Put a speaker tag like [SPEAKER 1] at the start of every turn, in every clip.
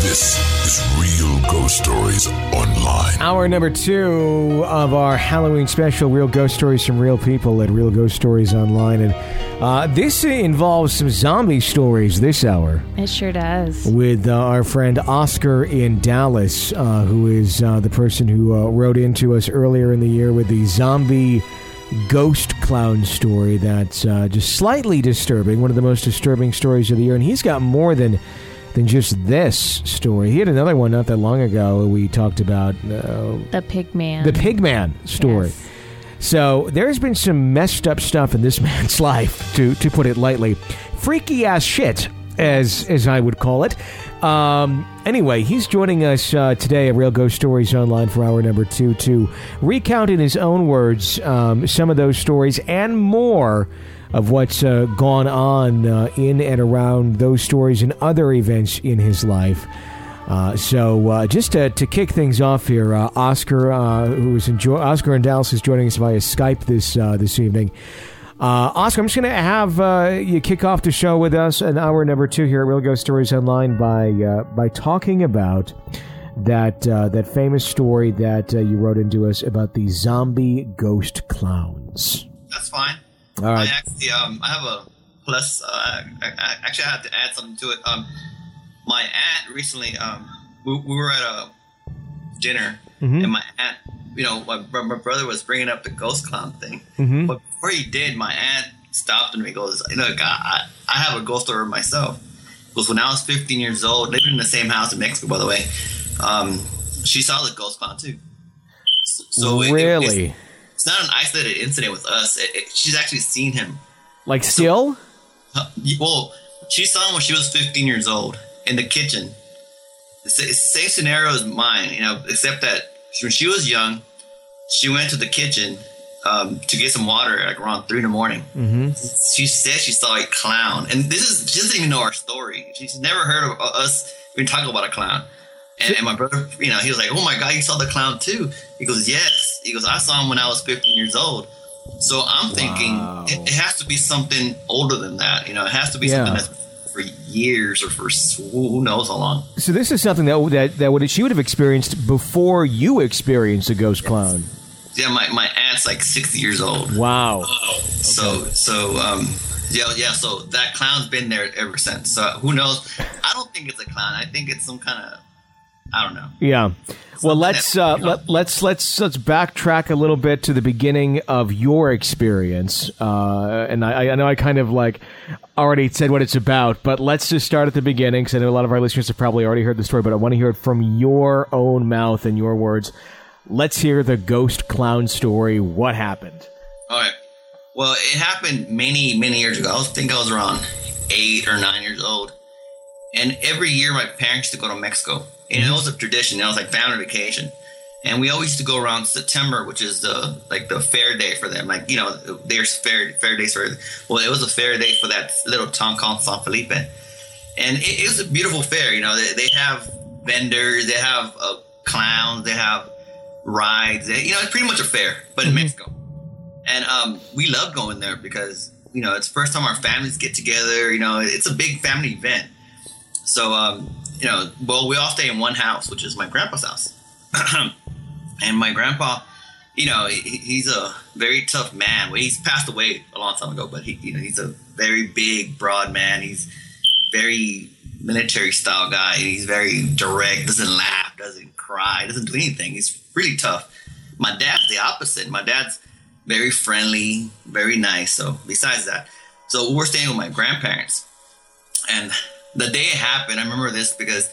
[SPEAKER 1] This is Real Ghost Stories Online.
[SPEAKER 2] Hour number two of our Halloween special, Real Ghost Stories from Real People at Real Ghost Stories Online. And uh, this involves some zombie stories this hour
[SPEAKER 3] It sure does.
[SPEAKER 2] with uh, our friend Oscar in Dallas, uh, who is uh, the person who uh, wrote into us earlier in the year with the zombie ghost clown story that's uh, just slightly disturbing, one of the most disturbing stories of the year. And he's got more than than just this story. He had another one not that long ago. We talked about uh,
[SPEAKER 3] The pig man.
[SPEAKER 2] the Pigman story.
[SPEAKER 3] Yes.
[SPEAKER 2] So there's been some messed up stuff in this man's life, to to put it lightly. Freaky ass shit, as as I would call it. Um, anyway, he's joining us uh, today at Real Ghost Stories Online for hour number two to recount in his own words um, some of those stories and more of what's uh, gone on uh, in and around those stories and other events in his life. Uh, so uh, just to, to kick things off here, uh, Oscar, uh, who is enjoy- Oscar in Dallas, is joining us via Skype this this evening. Oscar, I'm just going to have you kick off the show with us an hour number two here at Real Ghost Stories Online by by talking about that that famous story that you wrote into us about the zombie ghost clowns.
[SPEAKER 4] That's fine.
[SPEAKER 2] All right.
[SPEAKER 4] I actually, um, I have a plus. Uh, I, I, actually, I have to add something to it. Um, my aunt recently, um, we, we were at a dinner,
[SPEAKER 2] Mhm.
[SPEAKER 4] and my aunt, you know, my, my brother was bringing up the ghost clown thing.
[SPEAKER 2] Mhm.
[SPEAKER 4] But before he did, my aunt stopped and he goes, "Look, I, I have a ghost story myself." Because when I was 15 years old, living in the same house in Mexico, by the way, um, she saw the ghost clown too. So, so it-
[SPEAKER 2] really,
[SPEAKER 4] it's, it's not an isolated incident with us. It, it, she's actually seen him.
[SPEAKER 2] like still?
[SPEAKER 4] Uh, Well, she saw him when she was 15 years old in the kitchen. The same scenario as mine, you know, except that when she was young, she went to the kitchen um, to get some water like around three in the morning.
[SPEAKER 2] Mm-hmm.
[SPEAKER 4] She said she saw a clown, and this is she doesn't even know our story. She's never heard of us even talking about a clown. And, and my brother, you know, he was like, "Oh my god, you saw the clown too?" He goes, "Yes." He goes, "I saw him when I was 15 years old." So I'm thinking
[SPEAKER 2] Wow.
[SPEAKER 4] it, it has to be something older than that. You know, it has to be
[SPEAKER 2] Yeah.
[SPEAKER 4] something that's for years or for who knows how long.
[SPEAKER 2] So this is something that that that would she would have experienced before you experienced a ghost clown.
[SPEAKER 4] Yeah, my, my aunt's like 60 years old.
[SPEAKER 2] Wow.
[SPEAKER 4] So so um yeah yeah so that clown's been there ever since. So who knows? I don't think it's a clown. I think it's some kind of I don't know.
[SPEAKER 2] Yeah. Well, let's uh, let, let's let's let's backtrack a little bit to the beginning of your experience. Uh, and I, I know I kind of like already said what it's about, but let's just start at the beginning because I know a lot of our listeners have probably already heard the story, but I want to hear it from your own mouth and your words. Let's hear the ghost clown story. What happened?
[SPEAKER 4] All right. Well, it happened many many years ago. I think I was around eight or nine years old, and every year my parents used to go to Mexico, and it was a tradition. It was like family vacation, and we always used to go around September, which is the like the fair day for them. Like you know, there's fair fair days for. Well, it was a fair day for that little town called San Felipe, and it, it was a beautiful fair. You know, they, they have vendors, they have uh, clowns, they have rides. They, you know, it's pretty much a fair, but in Mexico. And um, we love going there because you know it's the first time our families get together. You know, it's a big family event. So um, you know, well, we all stay in one house, which is my grandpa's house. and my grandpa, you know, he, he's a very tough man. Well, he's passed away a long time ago, but he, you know, he's a very big, broad man. He's very military style guy. He's very direct. Doesn't laugh. Doesn't cry. Doesn't do anything. He's really tough. My dad's the opposite. My dad's very friendly, very nice. So besides that, so we're staying with my grandparents, and the day it happened, I remember this because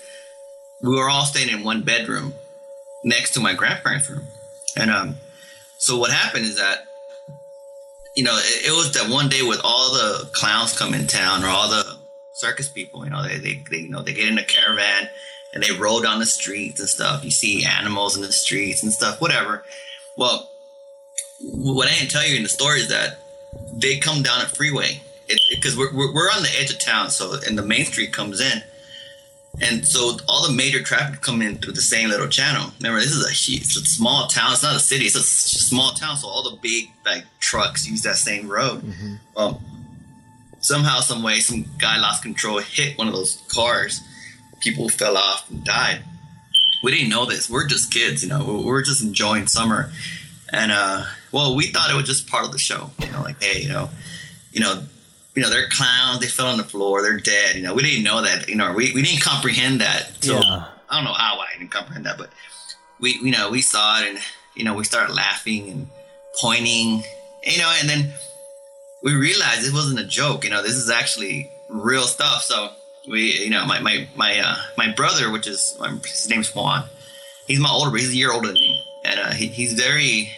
[SPEAKER 4] we were all staying in one bedroom next to my grandparents' room, and um, so what happened is that you know it, it was that one day with all the clowns come in town or all the circus people. You know they they, they you know they get in a caravan and they roll down the streets and stuff. You see animals in the streets and stuff, whatever. Well, what I didn't tell you in the story is that they come down a freeway because we're, we're we're on the edge of town, so and the main street comes in, and so all the major traffic come in through the same little channel. Remember, this is a huge, it's a small town. It's not a city. It's a small town, so all the big like trucks use that same road. Well, somehow, some way, some guy lost control, hit one of those cars. People fell off and died. We didn't know this. We're just kids, you know. We We're just enjoying summer, and uh, well, we thought it was just part of the show. You know, like hey, you know, you know, you know, they're clowns. They fell on the floor. They're dead. You know, we didn't know that. You know, we, we didn't comprehend that. So
[SPEAKER 2] Yeah.
[SPEAKER 4] I don't know how I didn't comprehend that, but we, you know, we saw it, and you know, we started laughing and pointing. You know, and then we realized it wasn't a joke. You know, this is actually real stuff. So we, you know, my my my uh, my brother, which is um, his name's Juan. He's my older. He's a year older than me, and uh, he, he's very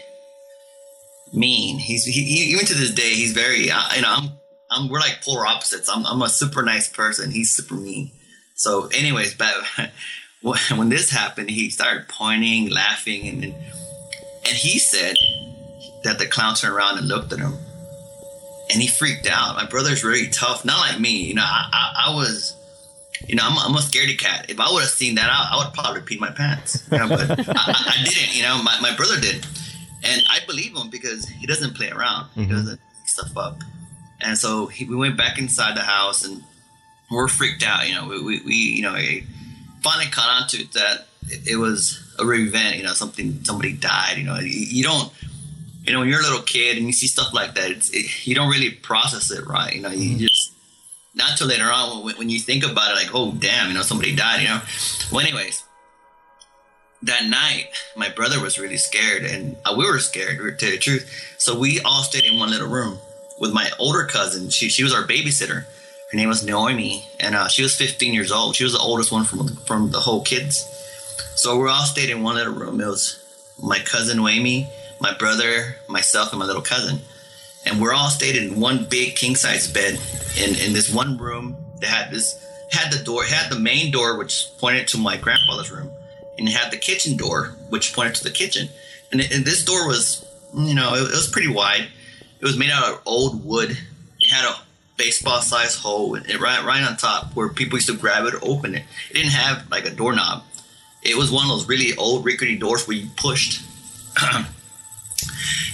[SPEAKER 4] mean. He's he, he, even to this day, he's very. Uh, you know, I'm I'm we're like polar opposites. I'm I'm a super nice person. He's super mean. So, anyways, but when this happened, he started pointing, laughing, and and he said that the clown turned around and looked at him, and he freaked out. My brother's really tough, not like me. You know, I I, I was. You know, I'm, I'm a scaredy cat. If I would have seen that, I, I would probably peed my pants. You know, but I, I, didn't. You know, my, my brother did, and I believe him because he doesn't play around. He mm-hmm. doesn't make stuff up. And so he, we went back inside the house, and we're freaked out. You know, we, we, we you know, I finally caught on to it that it, it was a real event. You know, something somebody died. You know, you, you don't. You know, when you're a little kid and you see stuff like that, it's, it, you don't really process it right. You know, you just not till later on when, when you think about it, like, oh damn, you know, somebody died. You know. Well, anyways, that night, my brother was really scared, and uh, we were scared, to tell you the truth. So we all stayed in one little room with my older cousin. She she was our babysitter. Her name was Naomi, and uh, she was 15 years old. She was the oldest one from from the whole kids. So we all stayed in one little room. It was my cousin Noemi, my brother, myself, and my little cousin, and we're all stayed in one big king size bed in in this one room that had this had the door had the main door which pointed to my grandfather's room and had the kitchen door which pointed to the kitchen and, and this door was you know it, it was pretty wide it was made out of old wood it had a baseball sized hole it, right, right on top where people used to grab it or open it it didn't have like a doorknob it was one of those really old rickety doors where you pushed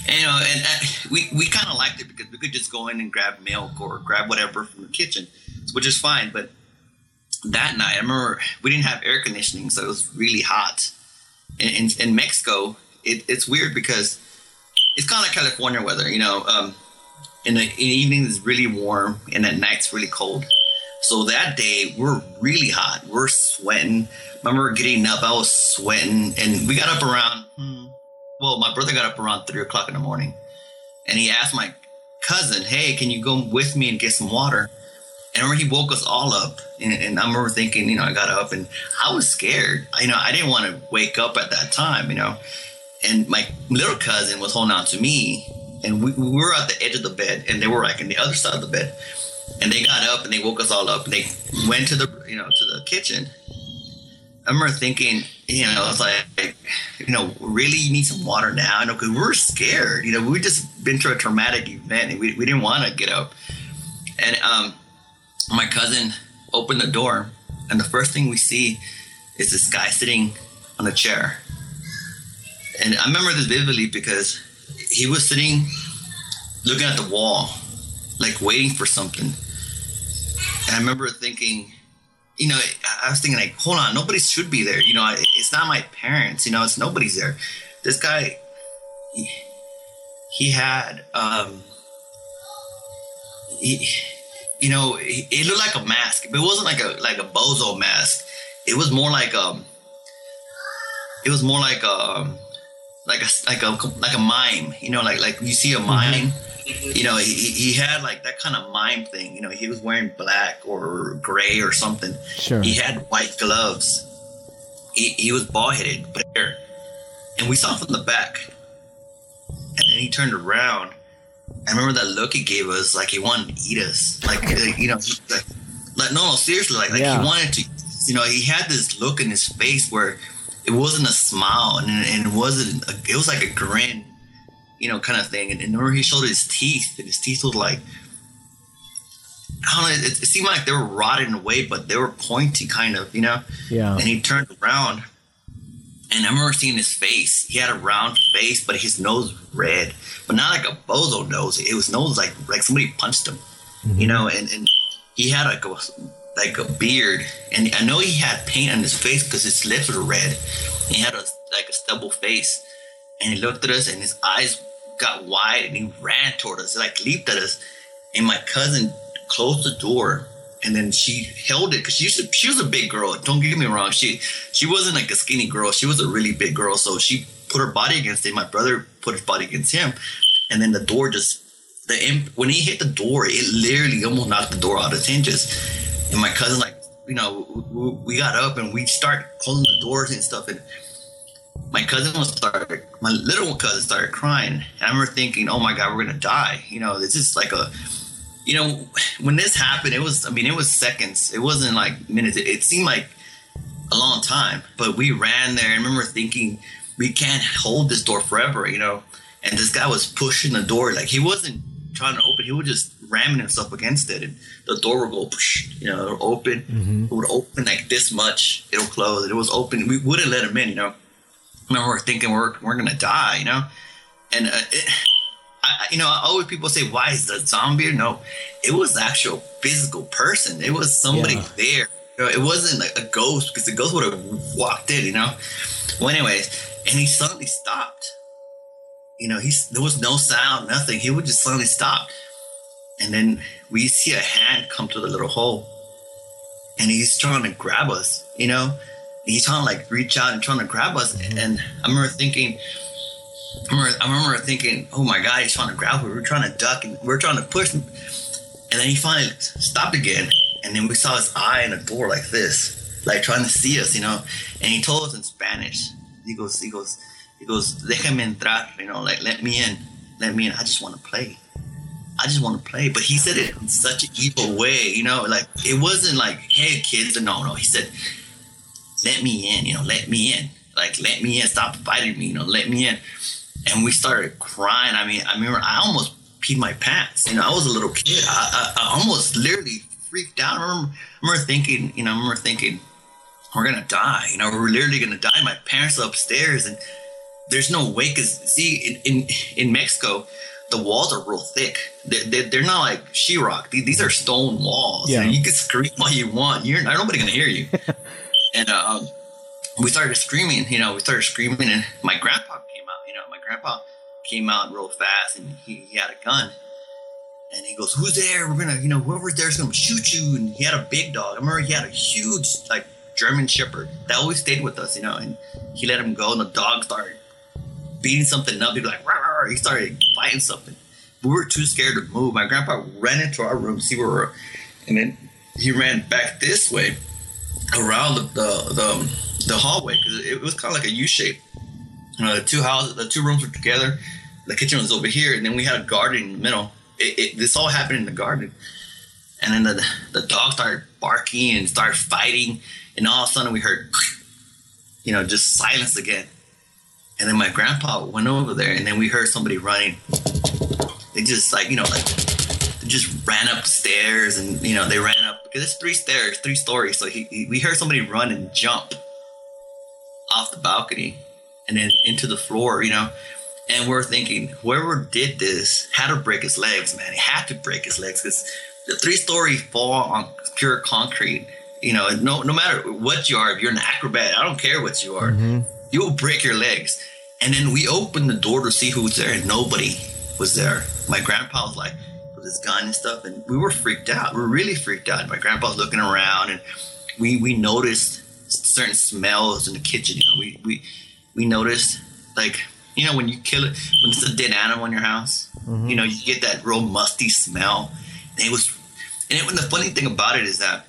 [SPEAKER 4] and, you know, and uh, we, we kind of liked it because we could just go in and grab milk or grab whatever from the kitchen, which is fine. But that night, I remember we didn't have air conditioning, so it was really hot. In, in, in Mexico, it, it's weird because it's kind of like California weather, you know. Um, in the, in the evening, it's really warm, and at night, it's really cold. So that day, we're really hot. We're sweating. I remember getting up, I was sweating, and we got up around, hmm, well, my brother got up around three o'clock in the morning, and he asked my cousin, "Hey, can you go with me and get some water?" And remember he woke us all up, and, and I remember thinking, you know, I got up and I was scared. You know, I didn't want to wake up at that time, you know. And my little cousin was holding on to me, and we, we were at the edge of the bed, and they were like on the other side of the bed. And they got up and they woke us all up. They went to the, you know, to the kitchen. I remember thinking, you know, I was like, you know, really, you need some water now? You know, because we're scared. You know, we just been through a traumatic event, and we, we didn't want to get up. And um, my cousin opened the door, and the first thing we see is this guy sitting on a chair. And I remember this vividly because he was sitting looking at the wall, like waiting for something. And I remember thinking, you know, I was thinking like, hold on, nobody should be there. You know, it's not my parents. You know, it's nobody's there. This guy, he, he had, um, he, you know, it, looked like a mask, but it wasn't like a like a bozo mask. It was more like um, it was more like a like a like a like a mime. You know, like like you see a mm-hmm. mime. You know, he, he had like that kind of mime thing. You know, he was wearing black or gray or something.
[SPEAKER 2] Sure.
[SPEAKER 4] He had white gloves. He, he was bald headed, but hair. And we saw him from the back. And then he turned around. I remember that look he gave us, like he wanted to eat us. Like, like, uh, you know, like, like no, no, seriously, like, like
[SPEAKER 2] Yeah.
[SPEAKER 4] he wanted to, you know, he had this look in his face where it wasn't a smile and, and it wasn't, a, it was like a grin, you know, kind of thing. And, and remember he showed his teeth, and his teeth was like, I don't know. It, it seemed like they were rotting away, but they were pointy, kind of, you know.
[SPEAKER 2] Yeah.
[SPEAKER 4] And he turned around, and I remember seeing his face. He had a round face, but his nose was red, but not like a bozo nose. It was nose like like somebody punched him, you mm-hmm. know. And and he had like a like a beard, and I know he had paint on his face because his lips were red. He had a like a stubble face, and he looked at us, and his eyes got wide, and he ran toward us, like leaped at us. And my cousin closed the door, and then she held it because she used to, she was a big girl. Don't get me wrong, she she wasn't like a skinny girl. She was a really big girl, so she put her body against it. My brother put his body against him, and then the door just the when he hit the door, it literally almost knocked the door out of its hinges. And my cousin, like, you know, we, got up and we start closing the doors and stuff. And my cousin was started, my little cousin started crying. And I remember thinking, oh my God, we're going to die. You know, this is like a, you know, when this happened, it was, I mean, it was seconds. It wasn't like minutes. It, it seemed like a long time. But we ran there. I remember thinking, we can't hold this door forever, you know. And this guy was pushing the door. Like, he wasn't trying to open, he would just ramming himself against it, and the door would go, you know, it'll open. Mm-hmm. It would open like this much, it'll close. It was open. We wouldn't let him in, you know. I remember thinking we're we're gonna die, you know, and uh, it, I, you know, always people say, "Why is the zombie?" No, it was actual physical person. It was somebody yeah. there. You know, it wasn't like a ghost because the ghost would have walked in, you know. Well, anyways, and he suddenly stopped. You know, he's there was no sound, nothing. He would just suddenly stop and then we see a hand come through the little hole. And he's trying to grab us you know? He's trying to like reach out and trying to grab us. Mm-hmm. and i remember thinking I remember, I remember thinking oh my god he's trying to grab us. We are trying to duck and we are trying to push him. And then he finally stopped again. And then we saw his eye in the door like this like trying to see us you know? And he told us in spanish. He goes he goes he goes déjame entrar you know like let me in let me in. I just want to play I just want to play. But he said it in such an evil way, you know, like it wasn't like, hey, kids, no, no. He said, let me in, you know, let me in. Like, let me in, stop fighting me, you know, let me in. And we started crying. I mean, I remember I almost peed my pants. You know, I was a little kid. I, I, I almost literally freaked out. I remember, I remember thinking, you know, I remember thinking, we're gonna die. You know, we're literally gonna die. My parents are upstairs, and there's no way. Cause see, in in, in Mexico, the walls are real thick. They're, they're, not like sheetrock. These are stone walls. Yeah. you can scream all you want. You're nobody gonna hear you. and um, we started screaming. You know, we started screaming, and my grandpa came out. You know, my grandpa came out real fast, and he, he had a gun. And he goes, "Who's there? We're gonna, you know, whoever's there's gonna shoot you." And he had a big dog. I remember he had a huge, like, German Shepherd that always stayed with us. You know, and he let him go, and the dog started beating something up. He'd be like, rah, he started fighting something. We were too scared to move. My grandpa ran into our room, see where we were, and then he ran back this way around the the the, the hallway because it was kind of like a U shape. You uh, know, the two houses, the two rooms were together. The kitchen was over here, and then we had a garden in the middle. It, it, this all happened in the garden, and then the the dog started barking and started fighting, and all of a sudden we heard, you know, just silence again. And then my grandpa went over there, and then we heard somebody running. They just like you know like they just ran up the stairs, and you know they ran up because it's three stairs, three stories. So he, he, we heard somebody run and jump off the balcony, and then into the floor. You know, and we're thinking whoever did this had to break his legs, man. He had to break his legs because the three story fall on pure concrete. You know, no no matter what you are, if you're an acrobat, I don't care what you are. Mm-hmm you will break your legs. And then we opened the door to see who was there, and nobody was there. My grandpa was like with his gun and stuff, and we were freaked out. We were really freaked out. My grandpa was looking around, and we we noticed certain smells in the kitchen. You know, we we we noticed like you know when you kill it when it's a dead animal in your house. Mm-hmm. You know, you get that real musty smell. And it was, and it, and the funny thing about it is that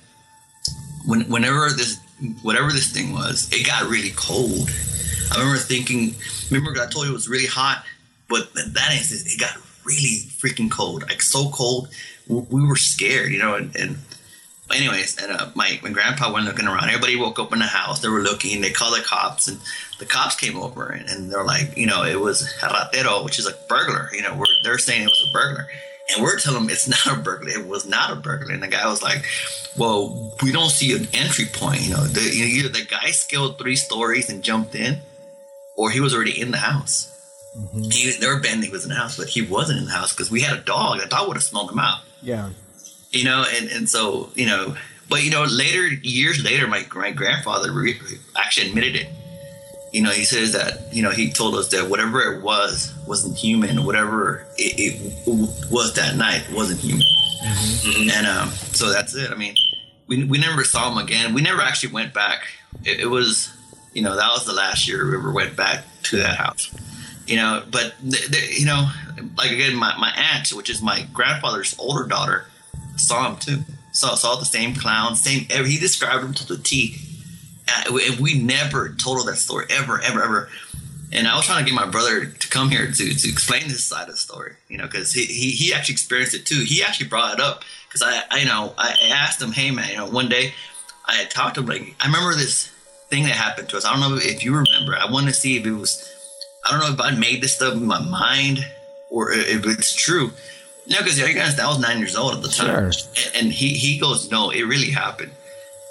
[SPEAKER 4] when whenever this whatever this thing was, it got really cold I remember thinking, remember I told you it was really hot, but that it got really freaking cold, like so cold. We were scared, you know. And, and anyways, and uh, my my grandpa went looking around. Everybody woke up in the house. They were looking. They called the cops, and the cops came over, and, and they're like, you know, it was ratero, which is a burglar. You know, they're saying it was a burglar. And we're telling him it's not a burglary. It was not a burglary. And the guy was like, "Well, we don't see an entry point. You know, the, you know, either the guy scaled three stories and jumped in, or he was already in the house. He they were betting he was in the house, but he wasn't in the house because we had a dog. The dog would have smelled him out.
[SPEAKER 2] Yeah.
[SPEAKER 4] You know, and and so you know, but you know, later years later, my my grandfather re- actually admitted it. You know, he says that you know he told us that whatever it was wasn't human. Whatever it, it was that night wasn't human. And um, so that's it. I mean, we we never saw him again. We never actually went back. It, it was, you know, that was the last year we ever went back to that house. You know, but you know, like again, my, my aunt, which is my grandfather's older daughter, saw him too. Saw saw the same clown, same. He described him to the T. Uh, we- and we never told her that story ever, ever, ever. And I was trying to get my brother to come here to, to explain this side of the story, you know, because he, he he actually experienced it too. He actually brought it up because I, I you know I asked him, hey man, you know, one day I had talked to him like I remember this thing that happened to us. I don't know if you remember. I want to see if it was I don't know if I made this stuff in my mind or if it's true. Know, because you guys, I was nine years old at the time,
[SPEAKER 2] Sure.
[SPEAKER 4] and, and he he goes, no, it really happened.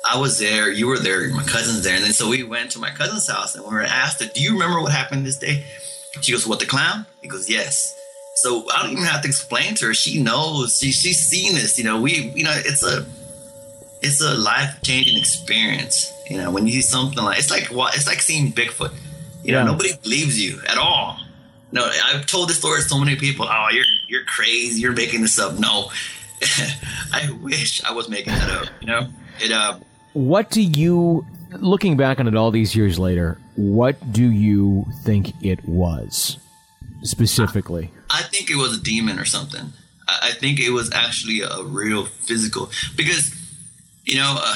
[SPEAKER 4] I was there, you were there, my cousin's there, and then so we went to my cousin's house and we were asked "Do you remember what happened this day?" She goes, "What the clown?" He goes, "Yes." So I don't even have to explain to her. She knows. She she's seen this. You know, we you know it's a it's a life changing experience. You know, when you see something like it's like what it's like seeing Bigfoot. You know,
[SPEAKER 2] Yeah.
[SPEAKER 4] nobody believes you at all. No, I've told this story to so many people. Oh, you're you're crazy. You're making this up. No, I wish I was making that up. You know, it. Uh,
[SPEAKER 2] What do you, looking back on it all these years later, what do you think it was specifically?
[SPEAKER 4] I think it was a demon or something. I, I think it was actually a real physical because, you know, uh,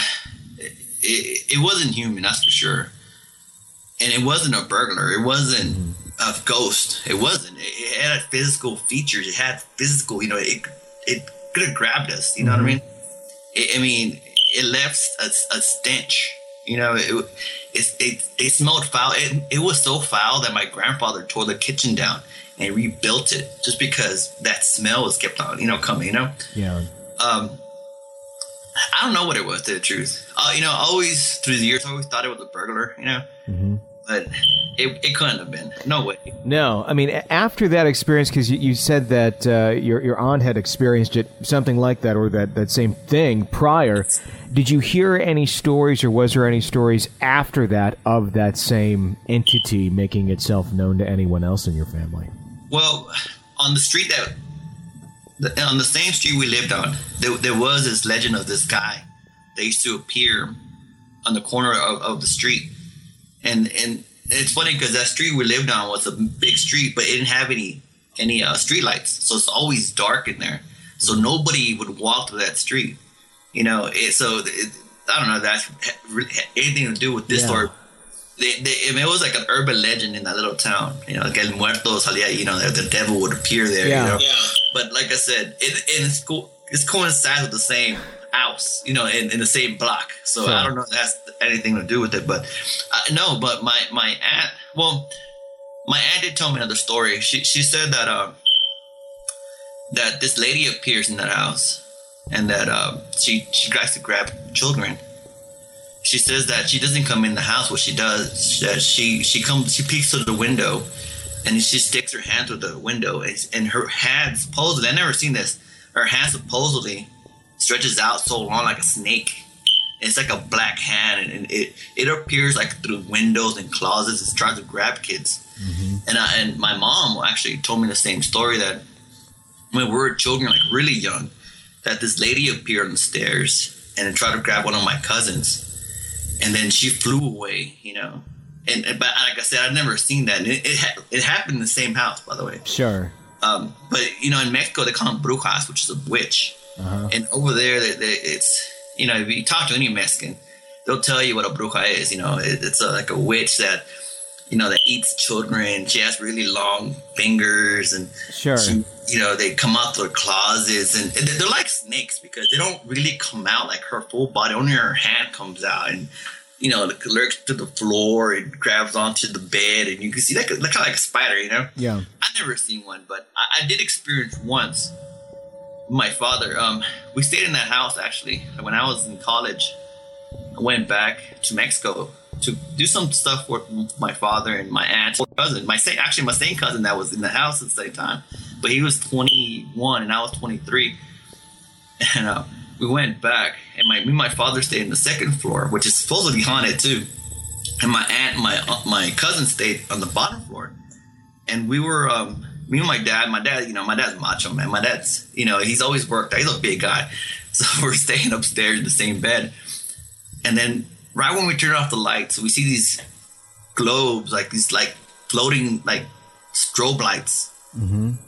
[SPEAKER 4] it, it wasn't human, that's for sure. And it wasn't a burglar. It wasn't a ghost. It wasn't. It, it had physical features. It had physical. You know, it it could have grabbed us. You know what I mean? It, I mean, it left a, a stench. You know, it it it, it smelled foul. It, it was so foul that my grandfather tore the kitchen down and rebuilt it just because that smell was kept on. You know, coming. You know
[SPEAKER 2] Yeah.
[SPEAKER 4] um, I don't know what it was. To the truth, uh, you know, always through the years, I always thought it was a burglar. You know, but it, it couldn't have been. No way.
[SPEAKER 2] No, I mean after that experience, because you, you said that uh, your your aunt had experienced it, something like that, or that that same thing prior. Did you hear any stories, or was there any stories after that of that same entity making itself known to anyone else in your family?
[SPEAKER 4] Well, on the street that, the, on the same street we lived on, there, there was this legend of this guy that used to appear on the corner of, of the street, and and it's funny because that street we lived on was a big street, but it didn't have any any uh, street lights, so it's always dark in there. So nobody would walk through that street, you know. It, so it, I don't know if that's anything to do with this
[SPEAKER 2] Yeah.
[SPEAKER 4] story. They, they, it was like an urban legend in that little town. You know, like El Muerto salía, you know, the devil would appear there.
[SPEAKER 2] Yeah.
[SPEAKER 4] You know? But like I said, it, it it's, co- it's coincides with the same house, you know, in, in the same block. So
[SPEAKER 2] Sure.
[SPEAKER 4] I don't know if that's anything to do with it. But uh, no, but my, my aunt, well, my aunt did tell me another story. She, she said that, um, that this lady appears in that house and that um, she, she tries to grab children she says that she doesn't come in the house. What she does, that she she comes, she peeks through the window, and she sticks her hand through the window, and, and her hand supposedly, I never seen this. Her hand supposedly stretches out so long like a snake. It's like a black hand, and it it appears like through windows and closets. It's trying to grab kids. Mm-hmm. And I, and my mom actually told me the same story that when we were children, like really young, that this lady appeared on the stairs and tried to grab one of my cousins and then she flew away, you know. And, and- but like I said, I've never seen that. And it it, ha- it happened in the same house, by the way.
[SPEAKER 2] Sure.
[SPEAKER 4] Um, but you know, in Mexico they call them brujas, which is a witch. And over there, they, they, it's you know, if you talk to any Mexican, they'll tell you what a bruja is. You know, it, it's a, like a witch that you know that eats children. She has really long fingers, and
[SPEAKER 2] Sure.
[SPEAKER 4] she, you know, they come out their closets, and, and they're like snakes because they don't really come out like her full body. Only her hand comes out, and you know, it lurks to the floor and grabs onto the bed, and you can see like kind of like a spider, you know.
[SPEAKER 2] Yeah.
[SPEAKER 4] I've never seen one, but I, I did experience once my father, um, we stayed in that house actually. When I was in college, I went back to Mexico to do some stuff for my father and my aunt, cousin, my same, actually my same cousin that was in the house at the same time, but he was 21 and I was 23, and uh, we went back, and my me and my father stayed in the second floor, which is supposedly haunted too, and my aunt, and my uh, my cousin stayed on the bottom floor, and we were um, me and my dad. My dad, you know, my dad's macho man. My dad's, you know, he's always worked. He's a big guy, so we're staying upstairs in the same bed, and then right when we turn off the lights, we see these globes, like these like floating like strobe lights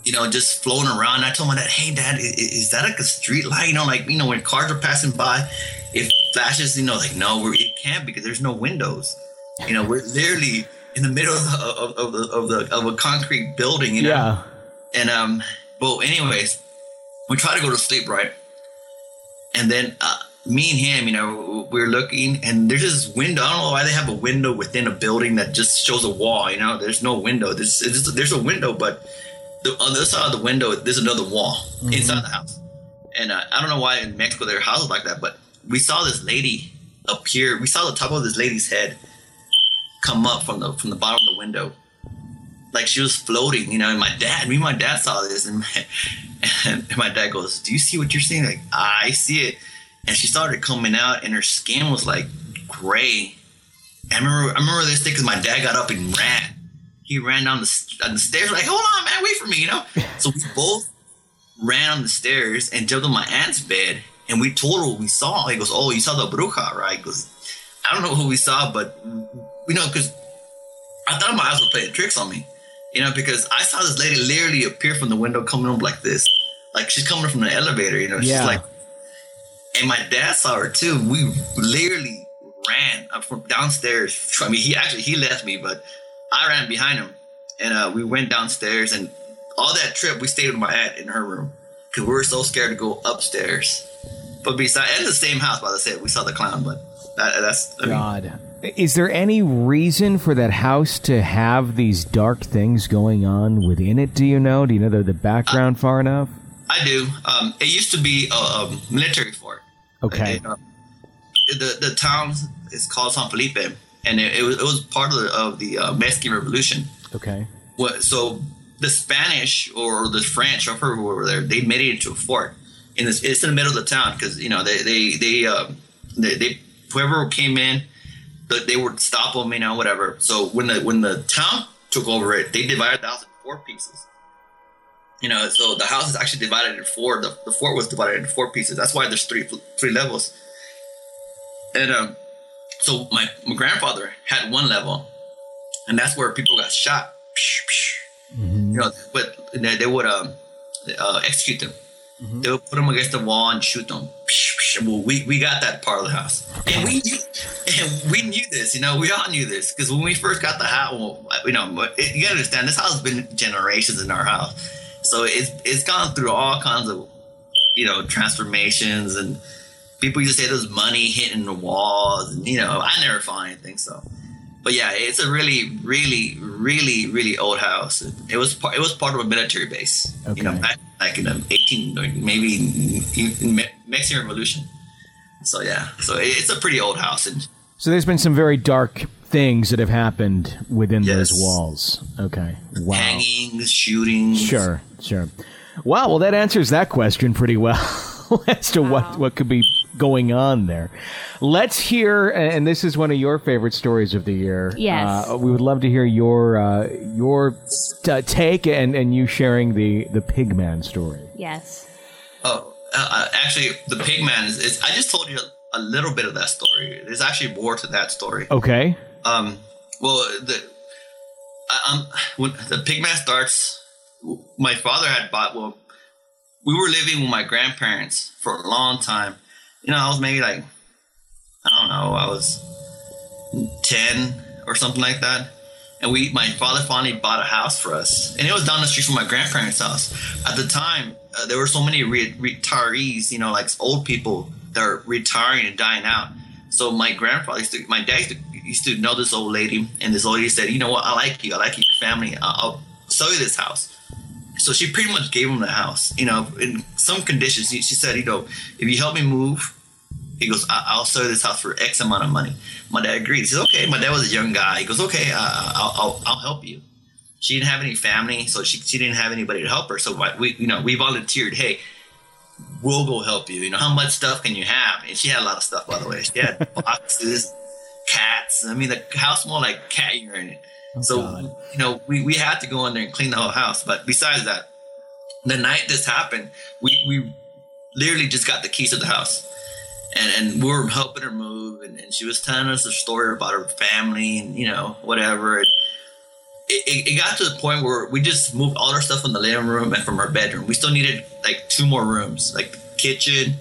[SPEAKER 4] you know, just floating around. I told my dad, "Hey, Dad, is, is that like a street light? You know, like you know, when cars are passing by, it flashes. You know, like no, we're, it can't because there's no windows. You know, we're literally in the middle of, the, of, of the of the of a concrete building. You know,
[SPEAKER 2] Yeah.
[SPEAKER 4] and um, well, anyways, we try to go to sleep, right? And then uh, me and him, you know, we're looking, and there's this window. I don't know why they have a window within a building that just shows a wall. You know, there's no window. There's there's a window, but the, on the other side of the window, there's another wall inside the house. And uh, I don't know why in Mexico there are houses like that, but we saw this lady appear. We saw the top of this lady's head come up from the from the bottom of the window like she was floating, you know. And my dad, me and my dad saw this, and my, and my dad goes, "Do you see what you're seeing?" Like, I see it. And she started coming out, and her skin was like gray. I remember, I remember this thing because my dad got up and ran. He ran down the, down the stairs, like, "Hold on, man, wait for me," you know. So we both ran on the stairs and jumped on my aunt's bed, and we told her what we saw. He goes, "Oh, you saw the bruja, right?" He goes, "I don't know who we saw, but you know, because I thought my eyes were playing tricks on me." you know, because I saw this lady literally appear from the window coming up like this. Like she's coming from the elevator, you know, she's
[SPEAKER 2] Yeah.
[SPEAKER 4] like, and my dad saw her too. We literally ran up from downstairs. I mean, he actually, he left me, but I ran behind him and uh, we went downstairs and all that trip we stayed with my aunt in her room because we were so scared to go upstairs. But besides, in the same house, by the way, we saw the clown, but that, that's, I mean,
[SPEAKER 2] God. Is there any reason for that house to have these dark things going on within it? Do you know? Do you know the, the background far enough?
[SPEAKER 4] I do. Um, it used to be a, um military fort.
[SPEAKER 2] Okay.
[SPEAKER 4] It, uh, the the town is called San Felipe, and it, it was it was part of the, of the uh, Mexican Revolution.
[SPEAKER 2] Okay.
[SPEAKER 4] What so the Spanish or the French or whoever were there, they made it into a fort. In this, it's in the middle of the town because you know they they they um they, they whoever came in, they would stop them, you know, whatever. So when the when the town took over it, they divided the house into four pieces. You know, so the house is actually divided in four. The, the fort was divided into four pieces. That's why there's three three levels. And um, so my, my grandfather had one level, and that's where people got shot. You know, but they, they would um uh, execute them. They would put them against the wall and shoot them. Well, we, we got that part of the house, and we knew, and we knew this. You know, we all knew this because when we first got the house, well, you know, it, you gotta understand this house has been generations in our house, so it's it's gone through all kinds of you know transformations and people used to say there's money hitting the walls and you know i never found anything so. But yeah it's a really really really really old house. It was part it was part of a military base you know back like in the 18 or maybe mexican revolution. So yeah so it's a pretty old house and
[SPEAKER 2] So there's been some very dark things that have happened within
[SPEAKER 4] Yes.
[SPEAKER 2] those walls. Okay. Wow.
[SPEAKER 4] hangings shootings
[SPEAKER 2] Sure, sure. Wow, well, that answers that question pretty well as to what, what could be going on there. Let's hear, and this is one of your favorite stories of the year.
[SPEAKER 3] Yes.
[SPEAKER 2] Uh, we would love to hear your uh, your t- take and, and you sharing the, the Pigman story.
[SPEAKER 3] Yes.
[SPEAKER 4] Oh, uh, uh, actually, the pigman is, is. I just told you a little bit of that story. There's actually more to that story.
[SPEAKER 2] Okay.
[SPEAKER 4] Um, well, the um, when the pigman starts, my father had bought. Well, we were living with my grandparents for a long time. You know, I was maybe like, I don't know, I was ten or something like that. And we, my father finally bought a house for us, and it was down the street from my grandparents' house. At the time, uh, there were so many re- retirees, you know, like old people that are retiring and dying out. So my grandfather used to, my dad used to, used to know this old lady, and this old lady said, "You know what? I like you. I like your family. I'll, I'll sell you this house." So she pretty much gave him the house. You know, in some conditions, she, she said, you know, if you help me move, he goes, I- will sell this house for X amount of money. My dad agreed. He says, okay. My dad was a young guy. He goes, okay, uh, I'll, I'll, I'll help you. She didn't have any family, so she, she didn't have anybody to help her. So we, you know, we volunteered. Hey, we'll go help you. You know, how much stuff can you have? And she had a lot of stuff, by the way. She had boxes, cats. I mean, the house smelled like cat urine. Oh, so, God. you know, we, we had to go in there and clean the whole house. But besides that, the night this happened, we, we literally just got the keys to the house. And, and we were helping her move. And, and she was telling us a story about her family and, you know, whatever. And it, it, got to the point where we just moved all our stuff from the living room and from our bedroom. We still needed like two more rooms, like the kitchen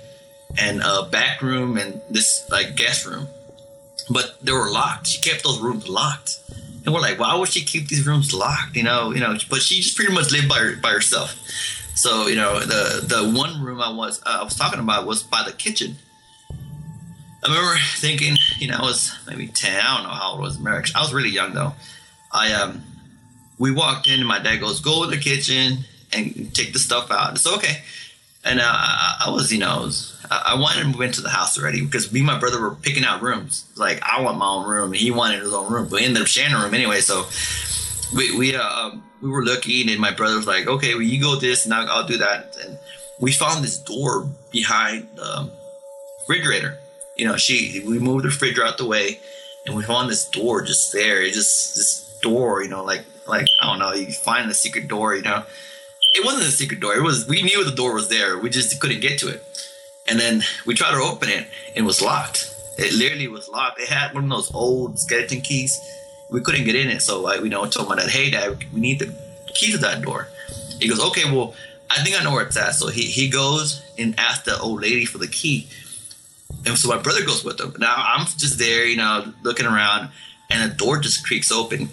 [SPEAKER 4] and a back room and this like guest room. But they were locked. She kept those rooms locked. And we're like, why would she keep these rooms locked? You know, you know, but she just pretty much lived by her, by herself. So, you know, the the one room I was uh, I was talking about was by the kitchen. I remember thinking, you know, I was maybe 10. I don't know how old I was. I was really young though. I um we walked in and my dad goes, go in the kitchen and take the stuff out. It's okay. And uh, I was, you know, I wanted to move into the house already because me and my brother were picking out rooms. Like I want my own room, and he wanted his own room, but we ended up sharing a room anyway. So we we uh, um, we were looking, and my brother was like, "Okay, well, you go this, and I'll, I'll do that." And we found this door behind the refrigerator. You know, she we moved the refrigerator out the way, and we found this door just there. It just this door, you know, like like I don't know, you find the secret door, you know. It wasn't a secret door. It was we knew the door was there. We just couldn't get to it. And then we tried to open it and it was locked. It literally was locked. It had one of those old skeleton keys. We couldn't get in it. So I, you know, told my dad, hey dad, we need the key to that door. He goes, okay, well, I think I know where it's at. So he, he goes and asks the old lady for the key. And so my brother goes with him. Now I'm just there, you know, looking around, and the door just creaks open.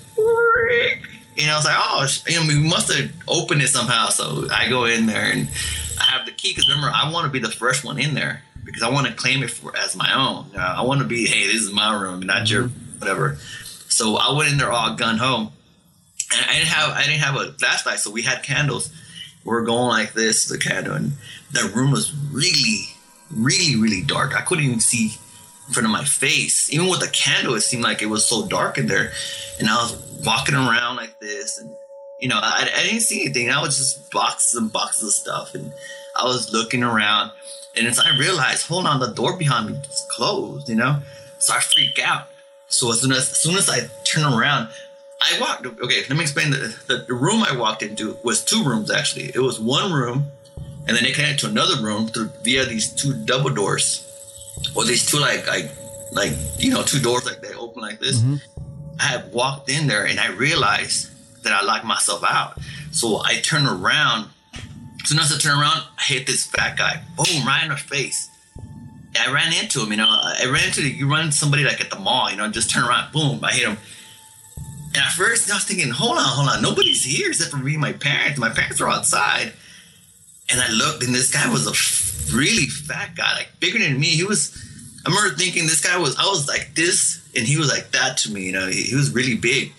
[SPEAKER 4] You know, I was like, oh, you know, we must have opened it somehow. So I go in there and I have the key because remember, I want to be the first one in there because I want to claim it for as my own. I want to be, hey, this is my room, not mm-hmm. your whatever. So I went in there all gun home, and I didn't have I didn't have a flashlight, so we had candles. We are going like this, the candle, and the room was really, really, really dark. I couldn't even see in front of my face. Even with the candle, it seemed like it was so dark in there. And I was walking around like this, and you know, I, I didn't see anything. I was just boxes and boxes of stuff, and I was looking around, and as I realized, hold on, the door behind me is closed. You know, so I freak out. So as soon as, as soon as I turn around, I walked. Okay, let me explain. The, the, the room I walked into was two rooms actually. It was one room, and then it connected to another room through via these two double doors or these two like like like you know two doors like they open like this. Mm-hmm. I had walked in there and I realized that I locked myself out. So I turned around. As soon as I turned around, I hit this fat guy. Boom, right in the face. And I ran into him, you know. I ran into you run somebody like at the mall, you know, just turn around, boom, I hit him. And at first I was thinking, hold on, hold on, nobody's here except for me and my parents. My parents are outside. And I looked and this guy was a really fat guy, like bigger than me. He was. I remember thinking this guy was. I was like this, and he was like that to me. You know, he, he was really big.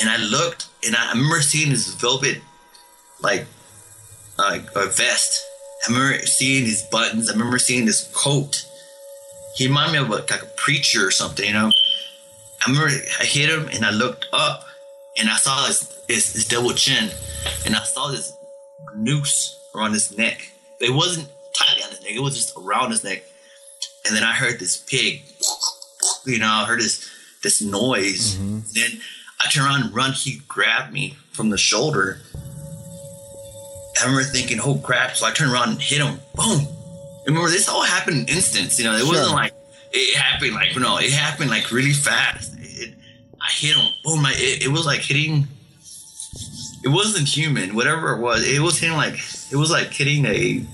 [SPEAKER 4] And I looked, and I, I remember seeing his velvet, like, like a vest. I remember seeing his buttons. I remember seeing this coat. He reminded me of like, like a preacher or something. You know. I remember I hit him, and I looked up, and I saw his, his, his double chin, and I saw this noose around his neck. It wasn't his neck. It was just around his neck. And then I heard this pig, you know, I heard this this noise. Mm-hmm. Then I turn around and run. He grabbed me from the shoulder. I remember thinking, oh crap. So I turned around and hit him. Boom. Remember, this all happened in instance. You know, it sure. wasn't like it happened like, you know, it happened like really fast. It, I hit him. Boom. I, it, it was like hitting it wasn't human, whatever it was. It was hitting like it was like hitting a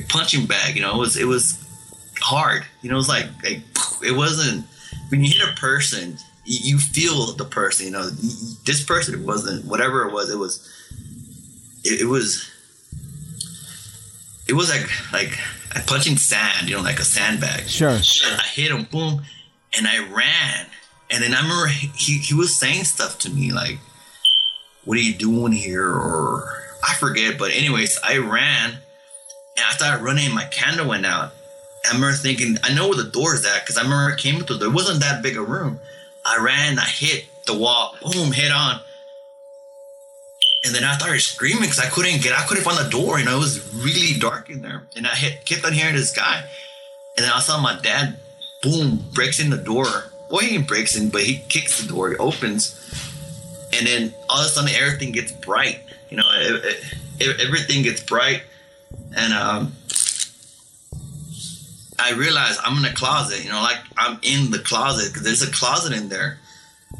[SPEAKER 4] punching bag. You know, it was it was hard. You know, it was like, like it wasn't when you hit a person, you, feel the person. You know, this person wasn't whatever it was. It was it, it was it was like like punching sand. You know, like a sandbag.
[SPEAKER 2] Sure. sure.
[SPEAKER 4] I hit him, boom, and I ran. And then I remember he, he was saying stuff to me like, "What are you doing here?" or I forget, but anyways, I ran and I started running. My candle went out. I remember thinking, I know where the door is at because I remember I came through. there wasn't that big a room. I ran, I hit the wall, boom, head on. And then I started screaming because I couldn't get, I couldn't find the door. You know, it was really dark in there. And I hit, kept on hearing this guy. And then I saw my dad, boom, breaks in the door. Boy, he breaks in, but he kicks the door, it opens. And then all of a sudden, everything gets bright. You know, it, it, everything gets bright. And um, I realized I'm in a closet, you know, like I'm in the closet because there's a closet in there.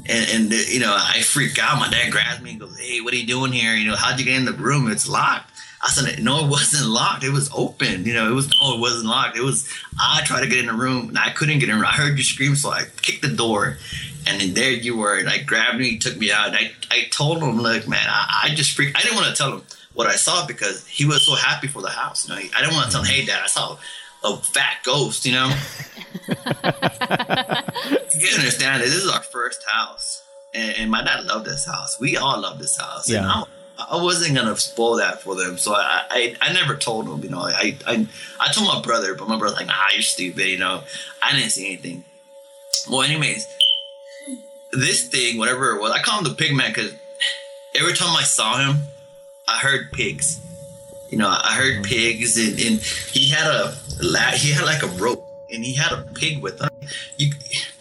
[SPEAKER 4] And, and, you know, I freak out. My dad grabs me and goes, Hey, what are you doing here? You know, how'd you get in the room? It's locked. I said, No, it wasn't locked. It was open. You know, it was, no, it wasn't locked. It was, I tried to get in the room and I couldn't get in. I heard you scream, so I kicked the door. And then there you were. And I grabbed me, took me out. I, I told him, Look, man, I, I just freaked. I didn't want to tell him what I saw because he was so happy for the house. You know, I didn't want to tell him, Hey, dad, I saw a fat ghost, you know? you understand that this is our first house. And, and, my dad loved this house. We all love this house.
[SPEAKER 2] Yeah.
[SPEAKER 4] I, I, wasn't gonna spoil that for them, so I, I, I never told them. You know, I, I I told my brother, but my brother's like, "Ah, you're stupid." You know, I didn't see anything. Well, anyways, this thing, whatever it was, I call him the pig man because every time I saw him, I heard pigs. You know, I heard pigs, and, and he had a he had like a rope, and he had a pig with him. You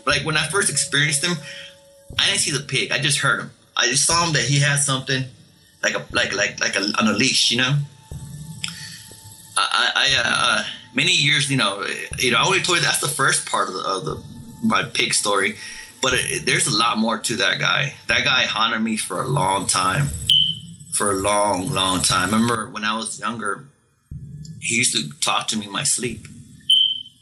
[SPEAKER 4] like when I first experienced him, I didn't see the pig. I just heard him. I just saw him that he had something like a like like like a, on a leash, you know. I, I uh, many years, you know, you know, I only told you that's the first part of the, of the my pig story, but it, there's a lot more to that guy. That guy haunted me for a long time, for a long, long time. I remember when I was younger, he used to talk to me in my sleep.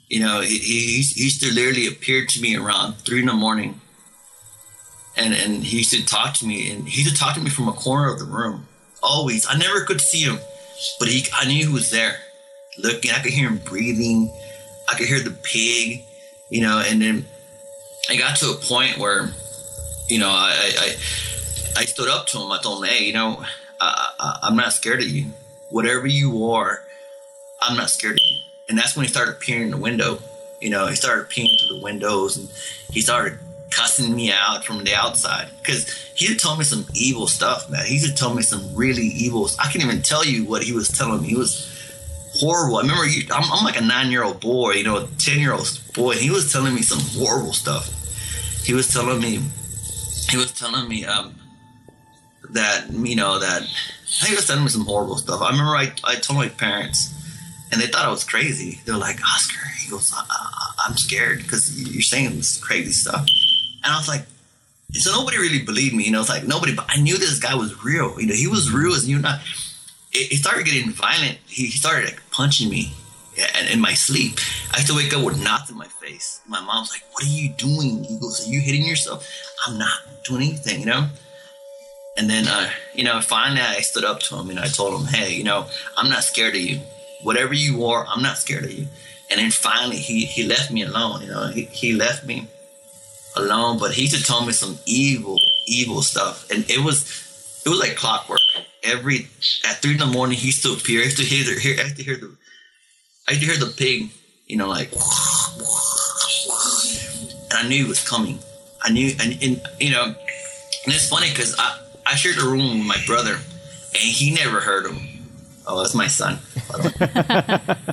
[SPEAKER 4] You know, he, he, he used to literally appear to me around three in the morning and and he used to talk to me, and he used to talk to me from a corner of the room. Always, I never could see him, but he, I knew he was there, looking. I could hear him breathing. I could hear the pig, you know. And then I got to a point where, you know, I I, I stood up to him. I told him, hey, you know, I, I'm not scared of you. Whatever you are, I'm not scared of you. And that's when he started peering in the window. You know, he started peering through the windows, and he started cussing me out from the outside because he had told me some evil stuff, man. He had told me some really evil. Stuff I can't even tell you what he was telling me. He was horrible. I remember I'm, I'm like a nine year old boy, you know, a ten year old boy, he was telling me some horrible stuff. He was telling me, he was telling me um, that you know that he was telling me some horrible stuff. I remember I, I told my parents, and they thought I was crazy. They were like, Oscar, he goes, I, am scared because you're saying this crazy stuff. And I was like, so nobody really believed me. You know, it's like nobody, but I knew this guy was real. You know, he was real as you. It, it started getting violent. He, he started like punching me and in my sleep. I used to wake up with knots in my face. My mom's like, "What are you doing?" He goes, "Are you hitting yourself?" I'm not doing anything. You know. And then, uh, you know, finally I stood up to him and I told him, "Hey, you know, I'm not scared of you. Whatever you are, I'm not scared of you." And then finally, he he left me alone. You know, he, he left me alone, but he just told me some evil, evil stuff, and it was it was like clockwork. Every at three in the morning, he still appear. I used to hear the I used to hear the I used to hear the pig, you know, like, and I knew he was coming. I knew, and, and you know, and it's funny because I I shared a room with my brother, and he never heard him. Oh, that's my son.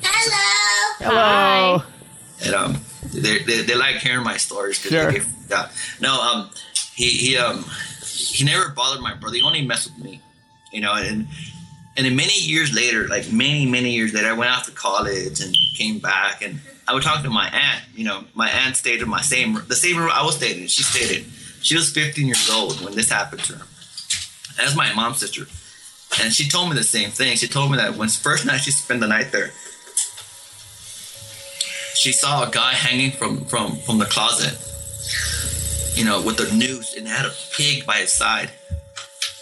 [SPEAKER 3] Hello.
[SPEAKER 2] Hello.
[SPEAKER 4] And um, they, they, they like hearing my stories because
[SPEAKER 2] Sure.
[SPEAKER 4] they get, yeah. No, um, he he um he never bothered my brother. He only messed with me, you know. And and then many years later, like many many years later, I went off to college and came back, and I would talk to my aunt. You know, my aunt stayed in my same the same room I was staying in. She stayed in. She was 15 years old when this happened to her. That's my mom's sister. And she told me the same thing. She told me that when first night she spent the night there, she saw a guy hanging from from from the closet, you know, with a noose and had a pig by his side.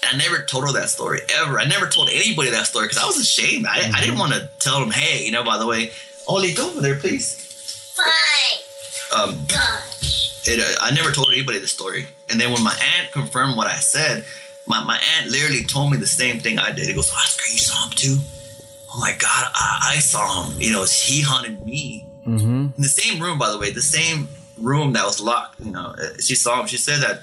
[SPEAKER 4] And I never told her that story ever. I never told anybody that story because I was ashamed. I, I didn't want to tell them, hey, you know, by the way, Ollie, go over there, please.
[SPEAKER 3] Fine.
[SPEAKER 4] Um,
[SPEAKER 3] Gosh.
[SPEAKER 4] it, uh, I never told anybody the story. And then when my aunt confirmed what I said, my, my aunt literally told me the same thing I did. He goes, Oscar, you saw him too? Oh my God, I, I saw him. You know, he hunted me.
[SPEAKER 2] Mm-hmm.
[SPEAKER 4] In the same room, by the way, the same room that was locked. You know, uh, she saw him. She said that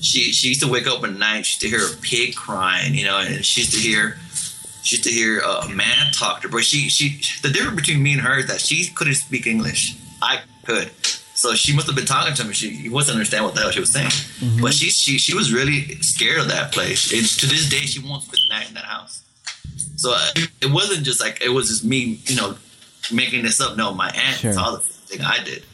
[SPEAKER 4] she she used to wake up at night. She used to hear a pig crying. You know, and she used to hear she used to hear a man talk to her. But she she the difference between me and her is that she couldn't speak English. I could. So she must have been talking to me. She wasn't understand what the hell she was saying. But she she she was really scared of that place. And to this day, she won't spend the night in that house. So uh, it wasn't just like it was just me, you know, making this up. No, my aunt
[SPEAKER 2] Sure.
[SPEAKER 4] saw the thing I did.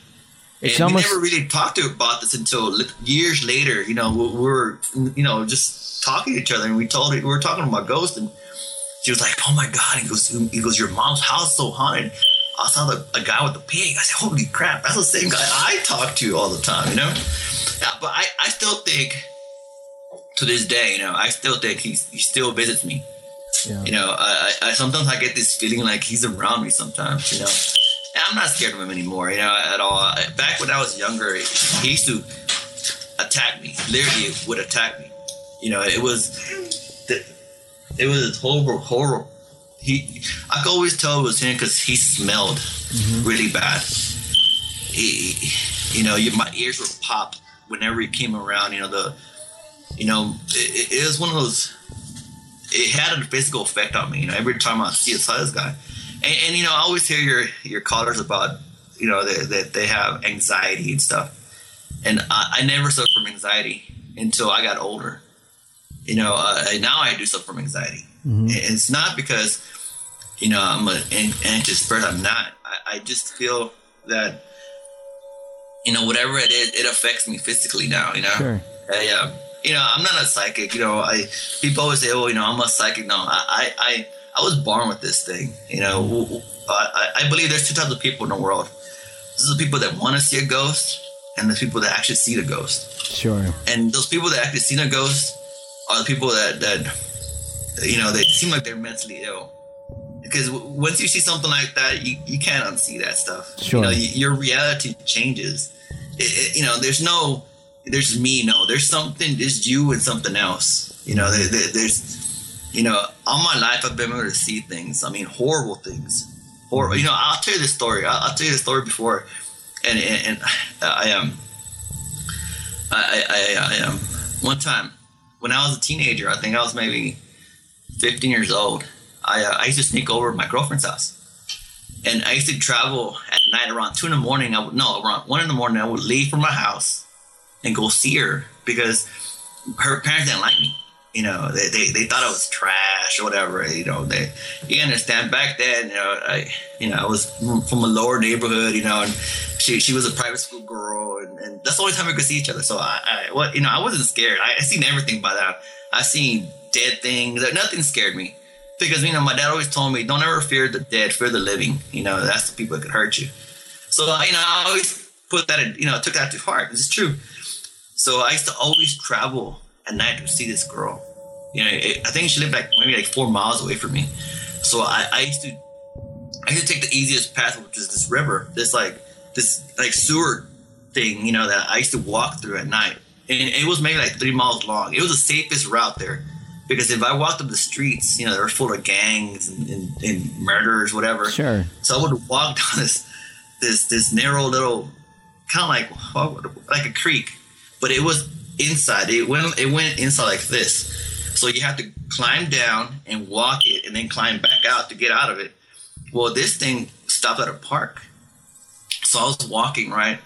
[SPEAKER 2] It's
[SPEAKER 4] and
[SPEAKER 2] almost
[SPEAKER 4] we never really talked to her about this until years later. You know, we we were, you know, just talking to each other, and we told her we were talking about ghosts, and she was like, "Oh my god!" He goes, "He goes, your mom's house so haunted." I saw the a guy with the pig. I said, "Holy crap! That's the same guy I talk to all the time." You know, yeah, but I, I still think to this day, you know, I still think he's, he still visits me.
[SPEAKER 2] Yeah.
[SPEAKER 4] You know, I, I I- sometimes I get this feeling like he's around me sometimes. You know, and I'm not scared of him anymore. You know, at all. Back when I was younger, he used to attack me. Literally, would attack me. You know, it was it was horrible, horrible. He, I could always tell it was him because he smelled really bad. He, you know, you, my ears would pop whenever he came around. You know, the, you know, it, it was one of those. It had a physical effect on me. You know, every time I see saw this guy, and, and you know, I always hear your your callers about, you know, that that they have anxiety and stuff, and I, I never suffered from anxiety until I got older. You know, uh, and now I do suffer from anxiety. And It's not because, you know, I'm an an- anxious person. I'm not. I, I just feel that, you know, whatever it is, it affects me physically now. You know.
[SPEAKER 2] Sure.
[SPEAKER 4] I, um, you know, I'm not a psychic. You know, I people always say, "Oh, you know, I'm a psychic." No, I, I, I, I was born with this thing. You know, I believe there's two types of people in the world. This is the people that want to see a ghost, and the people that actually see the ghost
[SPEAKER 2] Sure.
[SPEAKER 4] and those people that actually see the ghost are the people that that you know they seem like they're mentally ill. Because w- once you see something like that you, you can't unsee that stuff.
[SPEAKER 2] Sure.
[SPEAKER 4] you know y- your reality changes. It, it- you know there's no there's me no. There's something there's you and something else. You know there, there, there's you know all my life i've been able to see things. I mean horrible things. Horrible. you know i'll tell you this story. I'll, I'll tell you the story before. And and, and i um I, I, I um, one time when I was a teenager, I think I was maybe 15 years old. I, uh, I used to sneak over my girlfriend's house, and I used to travel at night around two in the morning. I would no around one in the morning. I would leave from my house and go see her because her parents didn't like me. You know, they, they, they thought I was trash or whatever. You know, they you understand back then. You know, I you know I was from a lower neighborhood. You know, and she she was a private school girl, and, and that's the only time we could see each other. So I, I what you know I wasn't scared. I, I seen everything by that. I seen dead things. Nothing scared me because you know my dad always told me don't ever fear the dead, fear the living. You know that's the people that could hurt you. So you know I always put that you know took that to heart. It's true. So I used to always travel at night to see this girl. You know, it, I think she lived like maybe like four miles away from me. So I, I used to, I used to take the easiest path, which is this river, this like this like sewer thing, you know, that I used to walk through at night, and it was maybe like three miles long. It was the safest route there, because if I walked up the streets, you know, they were full of gangs and, and, and murderers, whatever.
[SPEAKER 2] Sure.
[SPEAKER 4] So I would walk down this this this narrow little kind of like like a creek, but it was inside. It went it went inside like this. So you have to climb down and walk it, and then climb back out to get out of it. Well, this thing stopped at a park, so I was walking right,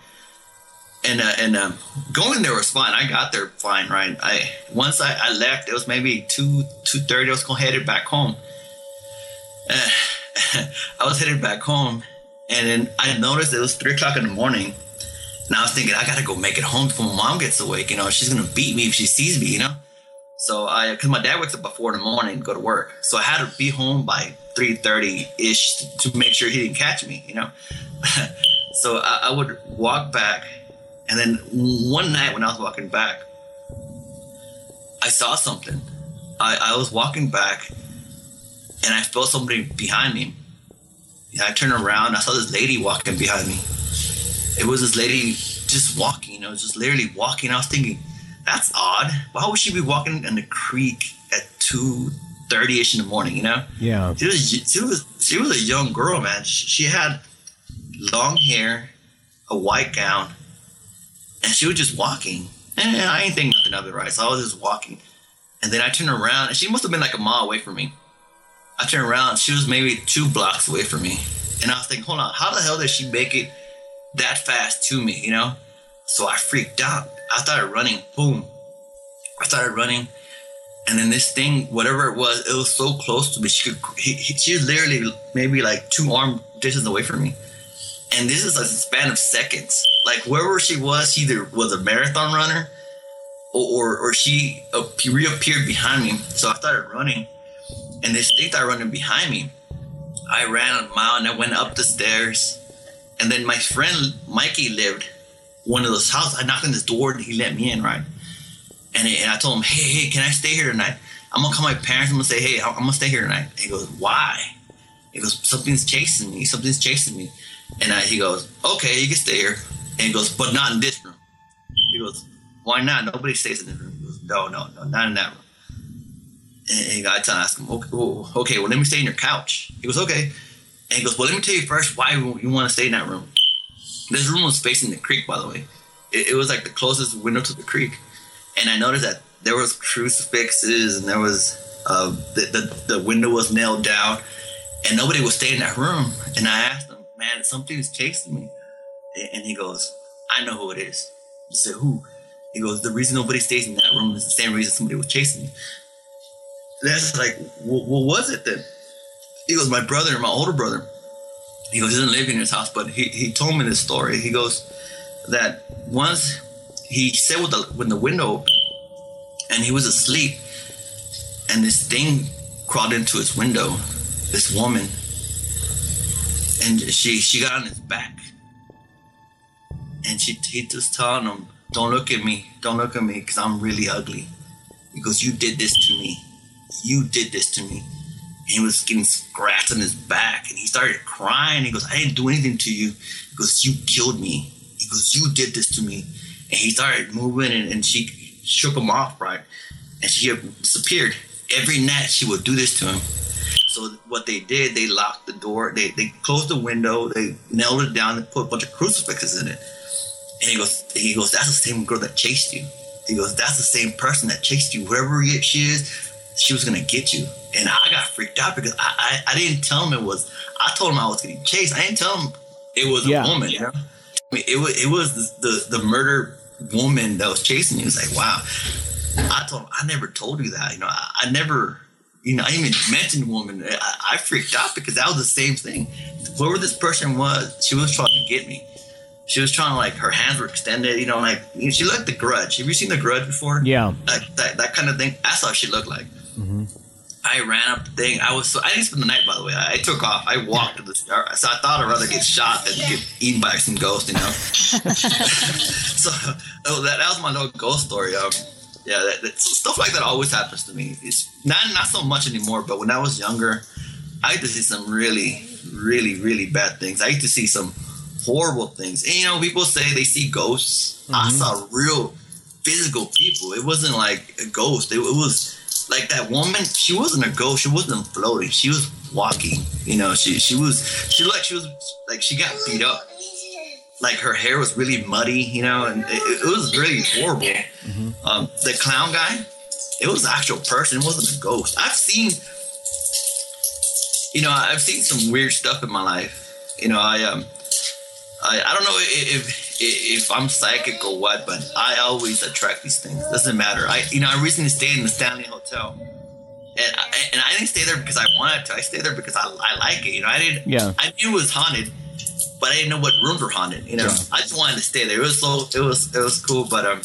[SPEAKER 4] and uh, and um, going there was fine. I got there fine, right. I once I, I left, it was maybe two two thirty. I was gonna headed back home. Uh, I was headed back home, and then I noticed it was three o'clock in the morning. And I was thinking, I gotta go make it home before my mom gets awake. You know, she's gonna beat me if she sees me. You know. So I, because my dad wakes up at four in the morning to go to work, so I had to be home by three thirty ish to make sure he didn't catch me. You know. so I, I would walk back, and then one night when I was walking back, I saw something. I, I was walking back, and I felt somebody behind me. And I turned around, I saw this lady walking behind me. It was this lady just walking, you know, just literally walking. I was thinking, that's odd. Why would she be walking in the creek at two thirty ish in the morning? You know?
[SPEAKER 2] Yeah.
[SPEAKER 4] She was she was she was a young girl, man. She, she had long hair, a white gown, and she was just walking. And I ain't think nothing of it, right? So I was just walking, and then I turned around, and she must have been like a mile away from me. I turned around, she was maybe two blocks away from me, and I was thinking, hold on, how the hell did she make it that fast to me? You know? So I freaked out. I started running. Boom. I started running. And then this thing, whatever it was, it was so close to me. She could, he, he, she was literally maybe like two arm distance away from me. And this is a span of seconds. Like wherever she was, she either was a marathon runner or, or, or she uh, reappeared behind me. So I started running. And thing started running behind me. I ran a mile and I went up the stairs. And then my friend Mikey lived one of those houses. I knocked on his door and he let me in, right? And, and I told him, hey, hey, can I stay here tonight? I'm gonna call my parents. I'm gonna say, hey, I'm gonna stay here tonight. And he goes, why? He goes, something's chasing me. Something's chasing me. And I, he goes, okay, you can stay here. And he goes, but not in this room. He goes, why not? Nobody stays in this room. He goes, no, no, no, not in that room. And, I ask him, okay, well, okay, well, let me stay in your couch. He goes, okay. And he goes, well, let me tell you first why you want to stay in that room. This room was facing the creek, by the way. It, it was like the closest window to the creek, and I noticed that there was crucifixes and there was uh, the, the the window was nailed down, and nobody was staying in that room. And I asked him, "Man, something's chasing me," and he goes, "I know who it is." I said, "Who?" He goes, "The reason nobody stays in that room is the same reason somebody was chasing me." That's like, what, what was it then? He goes, "My brother, my older brother." he goes, he doesn't live in his house, but he, he told me this story. He goes that once he sat with the when the window and he was asleep and this thing crawled into his window, this woman, and she she got on his back. And she he just telling him, Don't look at me, don't look at me, because I'm really ugly. He goes, You did this to me. You did this to me And he was getting scratched on his back and he started crying. He goes, I didn't do anything to you. He goes, You killed me. He goes, You did this to me. And he started moving and, and she shook him off, right? And she disappeared. Every night she would do this to him. So what they did, they locked the door, they, they closed the window, they nailed it down, and put a bunch of crucifixes in it. And he goes, he goes, that's the same girl that chased you. He goes, that's the same person that chased you. Wherever she is, she was gonna get you. And I got freaked out because I, I, I didn't tell him it was. I told him I was getting chased. I didn't tell him it was
[SPEAKER 2] Yeah.
[SPEAKER 4] a woman. You know? I mean, it was it was the, the the murder woman that was chasing you. It's like wow. I told him I never told you that. You know, I, I never. You know, I even mentioned woman. I, I freaked out because that was the same thing. Whoever this person was, she was trying to get me. She was trying to like her hands were extended. You know, like you know, she looked the Grudge. Have you seen the Grudge before?
[SPEAKER 2] Yeah.
[SPEAKER 4] Like that that kind of thing. That's how she looked like. I ran up the thing. I was so I didn't spend the night by the way. I, I took off. I walked to the start. So I thought I'd rather get shot than get eaten by some ghost, you know. so oh, that, that was my little ghost story. Um, yeah, that, that, stuff like that always happens to me. It's not not so much anymore, but when I was younger, I used to see some really, really, really bad things. I used to see some horrible things. And you know, people say they see ghosts. I mm-hmm. saw real physical people. It wasn't like a ghost. It, it was like that woman. She wasn't a ghost. She wasn't floating. She was walking. You know, she she was she looked like she was like she got beat up. Like her hair was really muddy. You know, and it, it was really horrible. Um, the clown guy, it was an actual person. It wasn't a ghost. I've seen. You know, I've seen some weird stuff in my life. You know, I um, I, I don't know if, if if I'm psychic or what, but I always attract these things. Doesn't matter. I you know I recently stayed in the Stanley Hotel, and I, and I didn't stay there because I wanted to. I stayed there because I, I like it. You know, I didn't.
[SPEAKER 2] Yeah.
[SPEAKER 4] I knew it was haunted, but I didn't know what rooms were haunted. You know,
[SPEAKER 2] Yeah.
[SPEAKER 4] I just wanted to stay there. It was so it was it was cool. But um,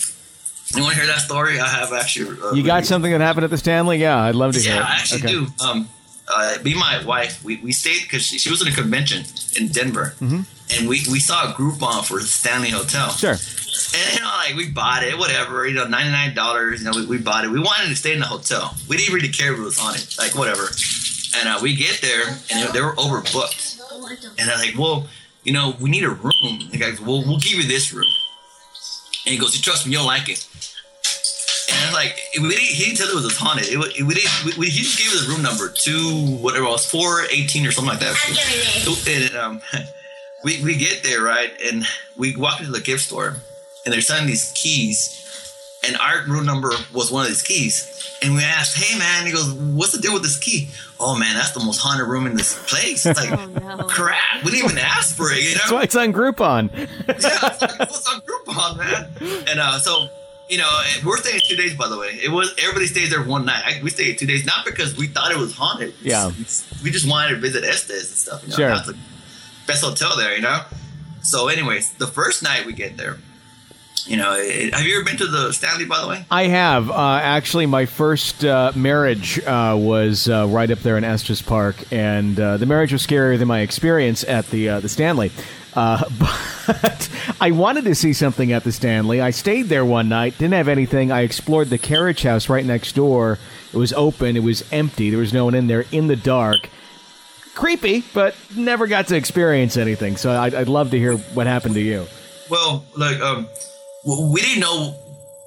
[SPEAKER 4] you want to hear that story? I have actually. Uh,
[SPEAKER 2] You got something that happened at the Stanley? Yeah, I'd love to hear
[SPEAKER 4] yeah,
[SPEAKER 2] it.
[SPEAKER 4] I actually
[SPEAKER 2] Okay.
[SPEAKER 4] do. Um, uh, me and my wife, we, we stayed because she, she was in a convention in Denver, and we, we saw a Groupon for the Stanley Hotel.
[SPEAKER 2] Sure.
[SPEAKER 4] And you know, like we bought it, whatever. You know, ninety nine dollars. You know, we, we bought it. We wanted to stay in the hotel. We didn't really care if it was haunted, like whatever. And uh, we get there, and they were overbooked. And I'm like, "Well, you know, we need a room." The guy goes, "Well, we'll give you this room." And he goes, "You trust me? You'll like it." And like we didn't, he didn't tell it was a haunted. It, wa- we didn't. We, we, he just gave us a room number two, whatever it was, four eighteen or something like that.
[SPEAKER 3] It.
[SPEAKER 4] And um, we we get there right, and we walk into the gift store, and they're selling these keys, and our room number was one of these keys. And we asked, "Hey man," he goes, "What's the deal with this key?" Oh man, that's the most haunted room in this place. It's like,
[SPEAKER 5] Oh, no.
[SPEAKER 4] crap. We didn't even ask for it, you know
[SPEAKER 2] That's why it's on Groupon.
[SPEAKER 4] yeah, it's like, what's on Groupon, man? And uh, so, you know, we're staying two days, by the way. It was everybody stays there one night. I, we stayed two days, not because we thought it was haunted.
[SPEAKER 2] Yeah.
[SPEAKER 4] we just wanted to visit Estes and stuff. You know,
[SPEAKER 2] Sure.
[SPEAKER 4] that's the best hotel there, you know. So, anyways, the first night we get there, you know, it, have you ever been to the Stanley, by the way?
[SPEAKER 2] I have. Uh, actually, my first uh, marriage uh, was uh, right up there in Estes Park, and uh, the marriage was scarier than my experience at the uh, the Stanley. Uh, but I wanted to see something at the Stanley. I stayed there one night, didn't have anything. I explored the carriage house right next door. It was open, it was empty, there was no one in there in the dark. Creepy, but never got to experience anything. So I'd, I'd love to hear what happened to you.
[SPEAKER 4] Well, like, um, we didn't know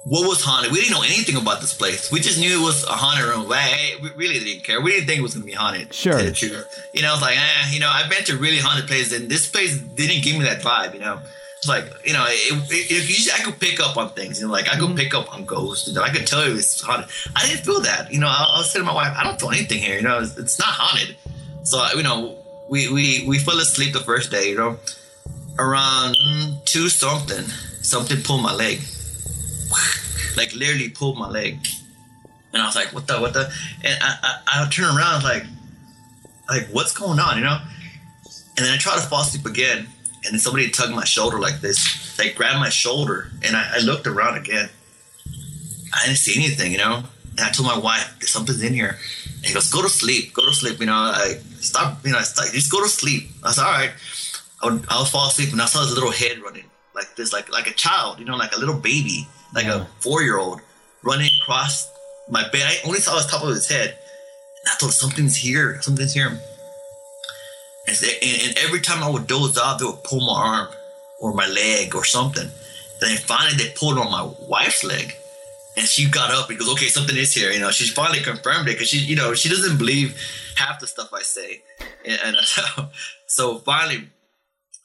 [SPEAKER 4] what was haunted. We didn't know anything about this place. We just knew it was a haunted room. Hey, we really didn't care. We didn't think it was gonna be haunted.
[SPEAKER 2] Sure.
[SPEAKER 4] You know, I was like, eh, you know, I've been to really haunted places, and this place didn't give me that vibe. You know, it's like, you know, it, it, I could pick up on things. You know, like I could pick up on ghosts. You know, I could tell you it's haunted. I didn't feel that. You know, I, I was to my wife, I don't feel anything here. You know, it's, it's not haunted. So you know, we we we fell asleep the first day. You know, around two something, something pulled my leg, like literally pulled my leg, and I was like, "What the? What the?" And I I, I turned around, like, like what's going on, you know? And then I try to fall asleep again, and then somebody tugged my shoulder like this, like grabbed my shoulder, and I, I looked around again. I didn't see anything, you know. And I told my wife, "Something's in here." And he goes, "Go to sleep, go to sleep." You know, I stop. You know, stop, just go to sleep. I said, "All right." I would, I would fall asleep, and I saw this little head running like this, like like a child, you know, like a little baby, like a four year old running across my bed. I only saw the top of his head, and I thought something's here, something's here. And, and, and every time I would doze off, they would pull my arm or my leg or something. And then finally, they pulled on my wife's leg. And she got up and goes, okay, something is here. You know, she finally confirmed it because she, you know, she doesn't believe half the stuff I say. And, and so, so finally,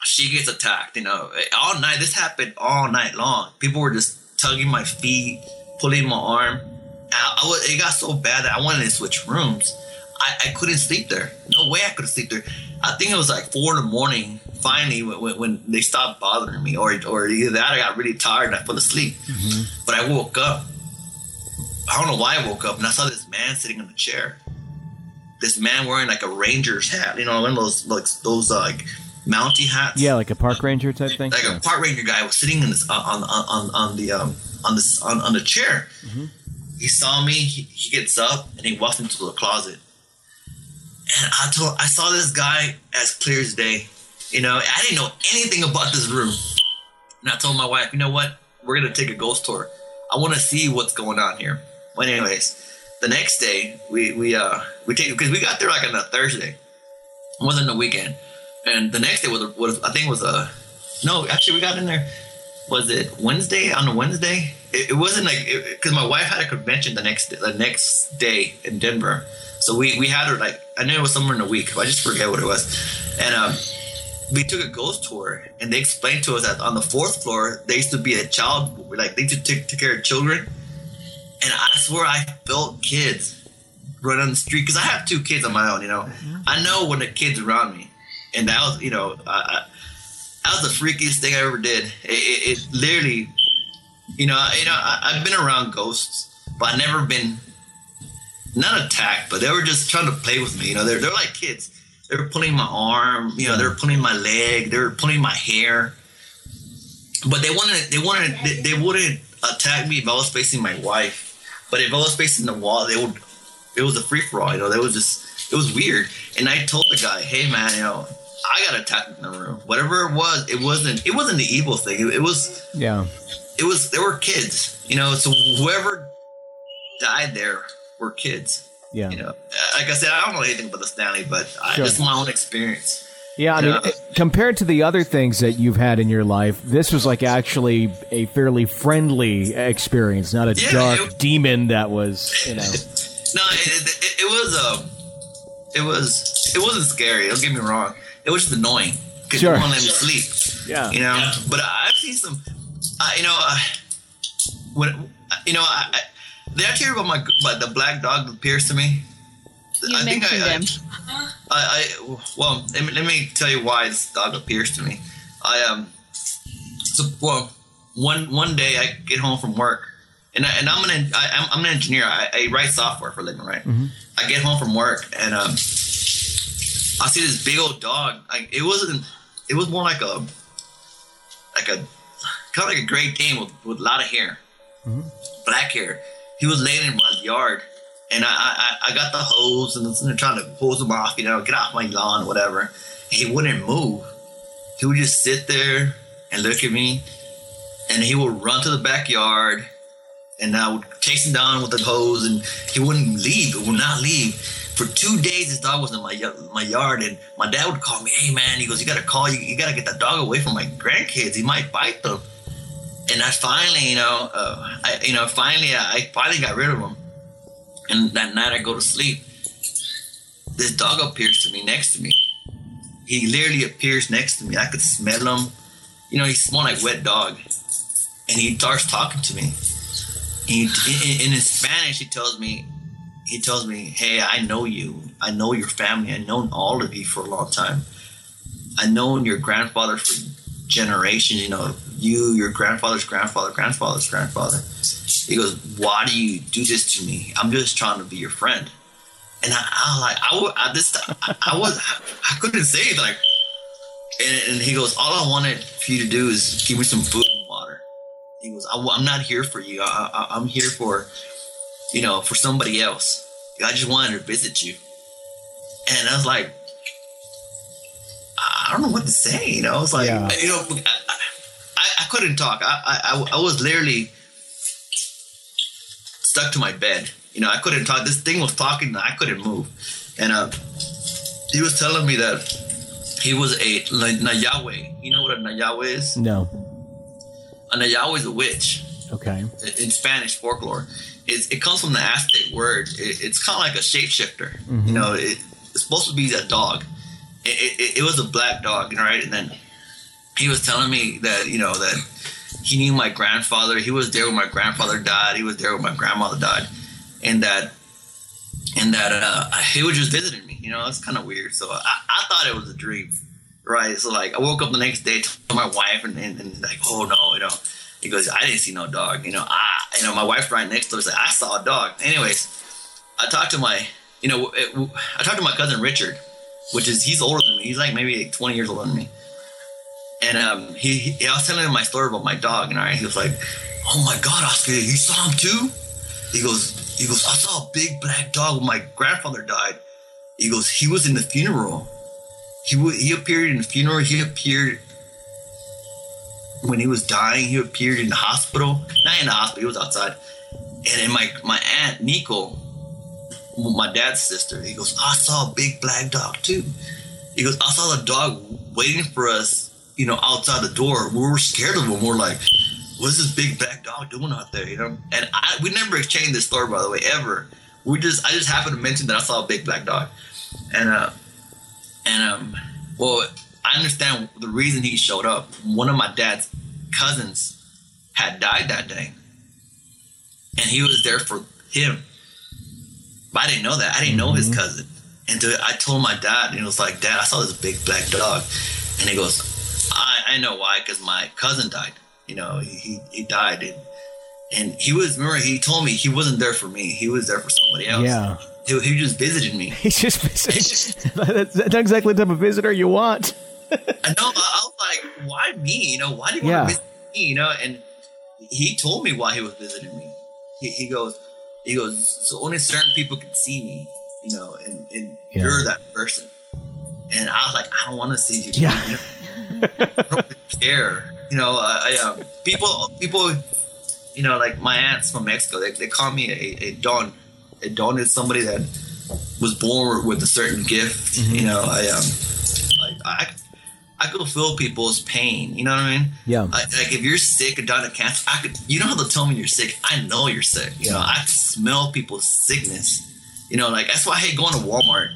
[SPEAKER 4] she gets attacked. You know, all night. This happened all night long. People were just tugging my feet, pulling my arm. I, I was, it got so bad that I wanted to switch rooms. I, I couldn't sleep there. No way I could sleep there. I think it was like four in the morning. Finally, when, when, they stopped bothering me, or or either that I got really tired and I fell asleep. But I woke up. I don't know why I woke up, and I saw this man sitting in the chair. This man wearing like a ranger's hat, you know, one of those like those uh, like mounty hats
[SPEAKER 2] Yeah, like a park ranger type thing.
[SPEAKER 4] like a park ranger guy was sitting in this, uh, on, on on on the um on this on, on the chair. He saw me. He, he gets up and he walks into the closet. And I told I saw this guy as clear as day. You know, I didn't know anything about this room. And I told my wife, you know what? We're gonna take a ghost tour. I want to see what's going on here. But anyways, the next day we we uh we take because we got there like on a Thursday. It wasn't a weekend. And the next day was, was I think it was a no. Actually, we got in there. Was it Wednesday? On a Wednesday, it, it wasn't like because my wife had a convention the next the next day in Denver. So we we had her like I knew it was somewhere in a week. But I just forget what it was. And um, we took a ghost tour, and they explained to us that on the fourth floor there used to be a child like they used to take, take care of children. And I swear I felt kids running on the street because I have two kids on my own. You know, I know when the kids around me and that was you know that was the freakiest thing I ever did. It, it, it literally, you know, you know, I, I've been around ghosts, but I've never been not attacked, but they were just trying to play with me. You know, they're they're like kids. They were pulling my arm. You know, they were pulling my leg. They were pulling my hair. But they wanted they wanted they, they wouldn't attack me if I was facing my wife. But if I was facing the wall, they would. It was a free for all. You know, they was just it was weird. And I told the guy, "Hey, man, you know." I got attacked in the room. Whatever it was, it wasn't. It wasn't the evil thing. It, it was.
[SPEAKER 2] Yeah.
[SPEAKER 4] It was. There were kids. You know. So whoever died there were kids.
[SPEAKER 2] Yeah.
[SPEAKER 4] You know. Like I said, I don't know anything about the Stanley, but I,
[SPEAKER 2] Sure.
[SPEAKER 4] just my own experience.
[SPEAKER 2] Yeah, I mean,
[SPEAKER 4] Yeah.
[SPEAKER 2] compared to the other things that you've had in your life, this was like actually a fairly friendly experience, not a
[SPEAKER 4] Yeah,
[SPEAKER 2] dark
[SPEAKER 4] it-
[SPEAKER 2] demon that was, you know.
[SPEAKER 4] No, it, it, it was um, it was it wasn't scary. Don't get me wrong. It was just annoying because
[SPEAKER 2] Sure.
[SPEAKER 4] you won't let me sleep.
[SPEAKER 2] Yeah.
[SPEAKER 4] you know. But I've seen some. Uh, you know, uh, when you know, I, I did I tell you about my, my the black dog that pierced to me?
[SPEAKER 5] You
[SPEAKER 4] I think
[SPEAKER 5] mentioned
[SPEAKER 4] I- I-
[SPEAKER 5] him.
[SPEAKER 4] I, I well, let me, let me tell you why this dog appears to me. I um, so well, one one day I get home from work, and I, and I'm an en- I, I'm, I'm an engineer. I, I write software for a living, right? I get home from work and um, I see this big old dog. Like it wasn't. It was more like a like a kind of like a Great Dane with, with a lot of hair, mm-hmm. black hair. He was laying in my yard, and I I, I got the hose and was trying to hose him off, you know, get off my lawn, whatever. He wouldn't move. He would just sit there and look at me, and he would run to the backyard, and I would chase him down with the hose, and he wouldn't leave. He would not leave. For two days, this dog was in my my yard, and my dad would call me. Hey man, he goes, you gotta call you. You gotta get that dog away from my grandkids. He might bite them. And I finally, you know, uh, I you know, finally, I, I finally got rid of him. And that night, I go to sleep. This dog appears to me next to me. He literally appears next to me. I could smell him. You know, he smelled like wet dog. And he starts talking to me. He, in, in Spanish, he tells me, he tells me, "Hey, I know you. I know your family. I've known all of you for a long time. I've known your grandfather for generations. You know, you, your grandfather's grandfather, grandfather's grandfather." He goes, "Why do you do this to me? I'm just trying to be your friend." And I, I like, I, I this I, I was, I, couldn't say it, like. And, and he goes, "All I wanted for you to do is give me some food and water." He goes, I, am not here for you. I, I, I'm here for, you know, for somebody else. I just wanted to visit you. And I was like, I don't know what to say. You know, it's like,
[SPEAKER 2] Yeah.
[SPEAKER 4] you know, I, I, I couldn't talk. I, I, I was literally stuck to my bed. You know, I couldn't talk. This thing was talking, and I couldn't move. And uh, he was telling me that he was a Nahual. You know what a Nahual is?
[SPEAKER 2] No.
[SPEAKER 4] A Nahual is a witch
[SPEAKER 2] Okay.
[SPEAKER 4] in Spanish folklore. It's, it comes from the Aztec word. It, it's kind of like a shapeshifter. You know, it, it's supposed to be a dog. It, it, it was a black dog, right? And then he was telling me that you know that he knew my grandfather. He was there when my grandfather died. He was there when my grandmother died, and that and that uh, he was just visiting me. You know, it's kind of weird. So I, I thought it was a dream, right? So like I woke up the next day, told my wife, and, and, and like, oh no, you know. He goes, I didn't see no dog. You know, I, you know, my wife's right next to us. I saw a dog. Anyways, I talked to my, you know, it, I talked to my cousin Richard, which is he's older than me. He's like maybe like 20 years older than me. And um, he, he, I was telling him my story about my dog, and I, he was like, "Oh my God, Oscar, you saw him too?" He goes, he goes, I saw a big black dog when my grandfather died. He goes, he was in the funeral. He wa- he appeared in the funeral. He appeared when he was dying. He appeared in the hospital. Not in the hospital. He was outside. And then my my aunt Nico, my dad's sister, he goes, I saw a big black dog too. He goes, I saw the dog waiting for us, you know, outside the door. We were scared of him. We're like, what's this big black dog doing out there? You know? And I we never exchanged this story by the way, ever. We just I just happened to mention that I saw a big black dog. And uh and um well I understand the reason he showed up. One of my dad's cousins had died that day. And he was there for him. But I didn't know that. I didn't know his mm-hmm. cousin. And so I told my dad, and he was like, Dad, I saw this big black dog. And he goes, I, I know why, because my cousin died. You know, he, he, died. And, and he was, remember, he told me he wasn't there for me. He was there for somebody else.
[SPEAKER 2] Yeah.
[SPEAKER 4] He, he just visited me.
[SPEAKER 2] He's just that's, that's not exactly the type of visitor you want.
[SPEAKER 4] I know. I, I was like, why me? You know, why do you
[SPEAKER 2] Yeah.
[SPEAKER 4] want to visit me? You know, and he told me why he was visiting me. He, he goes, he goes, so only certain people can see me, you know, and, and
[SPEAKER 2] Yeah.
[SPEAKER 4] you're that person. And I was like, I don't want to see you.
[SPEAKER 2] Yeah.
[SPEAKER 4] You know? I don't care. You know, I, I, uh, people, people, you know, like my aunts from Mexico, they, they call me a, a don. A don is somebody that was born with a certain gift. You know, I um, like I I could feel people's pain. You know what I mean?
[SPEAKER 2] Yeah.
[SPEAKER 4] Like, like if you're sick or dying of cancer, I could. You don't have to tell me you're sick. I know you're sick. You know, I smell people's sickness. You know, like that's why I hate going to Walmart.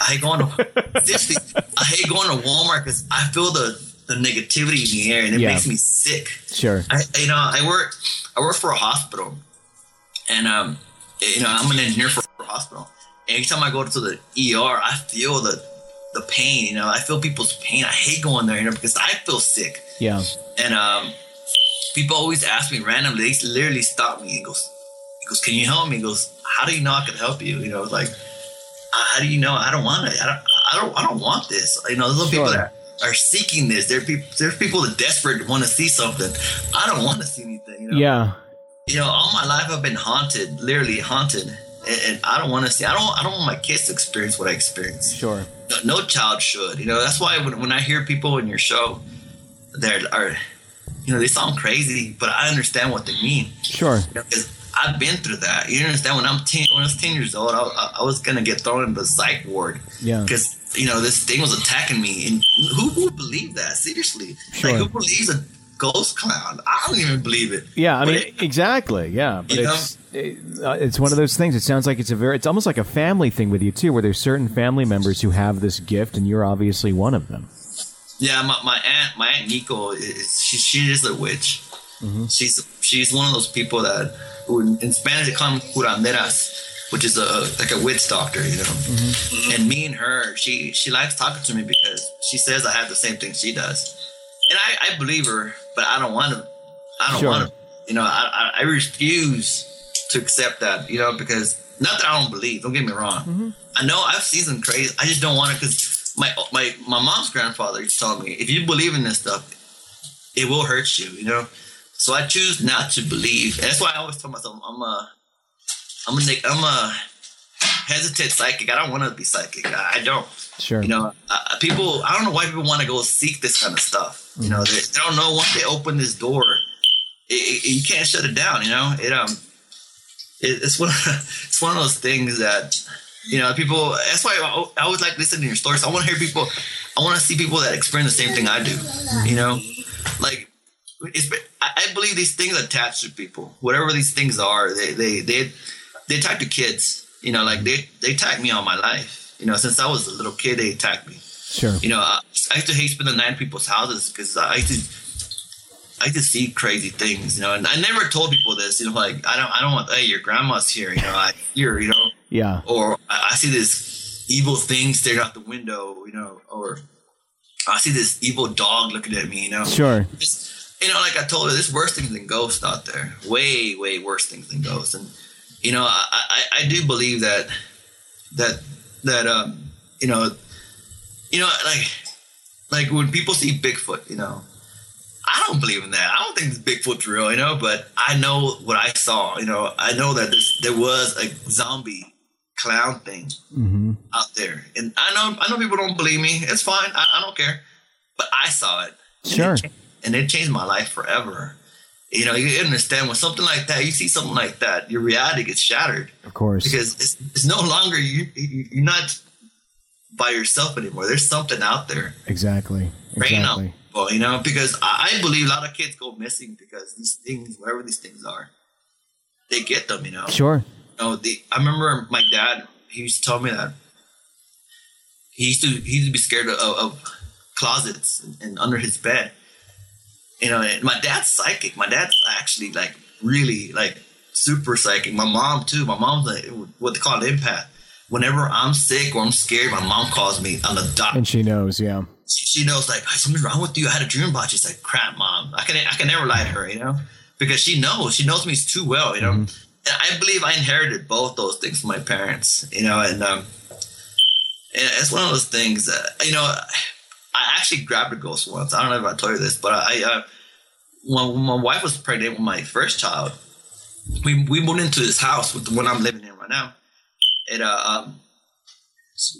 [SPEAKER 4] I hate going to seriously. I hate going to Walmart because I feel the the negativity in the air and it
[SPEAKER 2] Yeah.
[SPEAKER 4] makes me sick.
[SPEAKER 2] Sure.
[SPEAKER 4] I, you know, I work, I work for a hospital, and um, you know, I'm an engineer for a hospital. And every time I go to the ER, I feel the the pain. You know, I feel people's pain. I hate going there, you know, because I feel sick.
[SPEAKER 2] Yeah.
[SPEAKER 4] And um, people always ask me randomly. They literally stop me. and goes, he goes, "Can you help me?" He goes, "How do you know I can help you?" You know, like, how do you know? I don't want it. I don't. I don't. I don't want this. You know, there's little people that are seeking this. There people. There's people that desperate want to see something. I don't want to see anything. You know?
[SPEAKER 2] Yeah.
[SPEAKER 4] You know, all my life I've been haunted, literally haunted, and, and I don't want to see. I don't. I don't want my kids to experience what I experienced.
[SPEAKER 2] Sure.
[SPEAKER 4] No, no child should. You know, that's why when, when I hear people in your show, they're you know, they sound crazy, but I understand what they mean.
[SPEAKER 2] Sure.
[SPEAKER 4] You know, I've been through that. You understand? When I'm ten, when I was ten years old, I, I, was gonna get thrown in the psych ward
[SPEAKER 2] Yeah.
[SPEAKER 4] because you know this thing was attacking me, and who would believe that? Seriously,
[SPEAKER 2] Sure.
[SPEAKER 4] like who believes a ghost clown? I don't even believe it.
[SPEAKER 2] Yeah, I
[SPEAKER 4] But
[SPEAKER 2] mean,
[SPEAKER 4] it-
[SPEAKER 2] exactly. Yeah, but
[SPEAKER 4] You
[SPEAKER 2] it's it, uh, it's one of those things. It sounds like it's a very, it's almost like a family thing with you too, where there's certain family members who have this gift, and you're obviously one of them.
[SPEAKER 4] Yeah, my, my aunt, my aunt Nico is she, she is a witch. She's she's one of those people that who in, in Spanish they call them curanderas, which is a like a witch doctor, you know. And me and her, she she likes talking to me because she says I have the same thing she does, and I, I believe her, but I don't want to. I don't
[SPEAKER 2] Sure.
[SPEAKER 4] want to. You know, I, I refuse to accept that. You know, because not that I don't believe. Don't get me wrong. Mm-hmm. I know I've seen some crazy. I just don't want to because my my my mom's grandfather used to tell me if you believe in this stuff, it will hurt you. You know, so I choose not to believe. And that's why I always tell myself I'm a I'm a Nick- I'm a hesitant psychic. I don't want to be psychic. I, don't.
[SPEAKER 2] Sure.
[SPEAKER 4] You know, uh, people. I don't know why people want to go seek this kind of stuff. You know, they, they don't know once they open this door, it, it, you can't shut it down. You know, it um, it, it's one of, it's one of those things that you know people. That's why I, I always like listening to your stories. I want to hear people. I want to see people that experience the same thing I do. You know, like it's. I believe these things attach to people. Whatever these things are, they they they they attack to kids. You know, like they they attack me all my life. You know, since I was a little kid, they attacked me
[SPEAKER 2] sure.
[SPEAKER 4] you know, I, I used to hate spending the night in people's houses because I used to, I used to see crazy things, you know, and I never told people this, you know, like I don't, I don't want, hey, your grandma's here, you know, I hear, you know,
[SPEAKER 2] Yeah.
[SPEAKER 4] or I, I see this evil thing staring out the window, you know, or I see this evil dog looking at me, you know,
[SPEAKER 2] Sure.
[SPEAKER 4] It's- you know, like I told her, there's worse things than ghosts out there, way, way worse things than ghosts, and you know, I, I, I do believe that that that um, you know, you know, like like when people see Bigfoot, you know, I don't believe in that. I don't think Bigfoot's real, you know, but I know what I saw. You know, I know that there's, there was a zombie clown thing
[SPEAKER 2] hmm
[SPEAKER 4] out there, and I know I know people don't believe me. It's fine. I, I don't care, but I saw it. And it
[SPEAKER 2] Sure.
[SPEAKER 4] and it changed my life forever. You know, you understand when something like that, you see something like that, your reality gets shattered
[SPEAKER 2] Of course.
[SPEAKER 4] because it's, it's no longer you, you you're not by yourself anymore. There's something out there
[SPEAKER 2] exactly. Exactly.
[SPEAKER 4] people. You know, because I, I believe a lot of kids go missing because these things, whatever these things are, they get them. You know.
[SPEAKER 2] Sure.
[SPEAKER 4] You know, the I remember my dad. He used to tell me that he used to he used to be scared of, of closets and, and under his bed. You know, and my dad's psychic. My dad's actually like really like super psychic. My mom too. My mom's like what they call an empath. Whenever I'm sick or I'm scared, my mom calls me on the dot.
[SPEAKER 2] And she knows. Yeah.
[SPEAKER 4] She she knows like something's wrong with you. I had a dream about you. She's like, crap, mom. I can I can never lie to her, you know, because she knows. She knows me too well, you know. And I believe I inherited both those things from my parents, you know, and um, and it's one of those things that you know. I actually grabbed a ghost once. I don't know if I told you this, but I, uh, when, my wife was pregnant with my first child, we we moved into this house with the one I'm living in right now. And uh, um,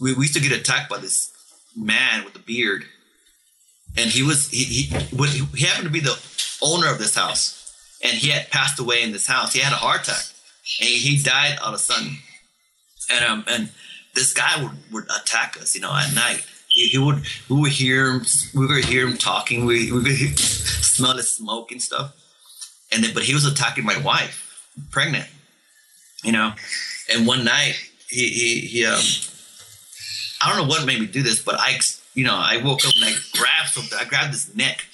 [SPEAKER 4] we, we used to get attacked by this man with a beard, and he was he he, he happened to be the owner of this house, and he had passed away in this house. He had a heart attack, and he died all of a sudden. And um and this guy would, would attack us, you know, at night. He, would we would hear him we would hear him talking. We we smell the smoke and stuff. And then, but he was attacking my wife, pregnant. You know, and one night he he, he um I don't know what made me do this, but I you know I woke up and I grabbed something. I grabbed his neck.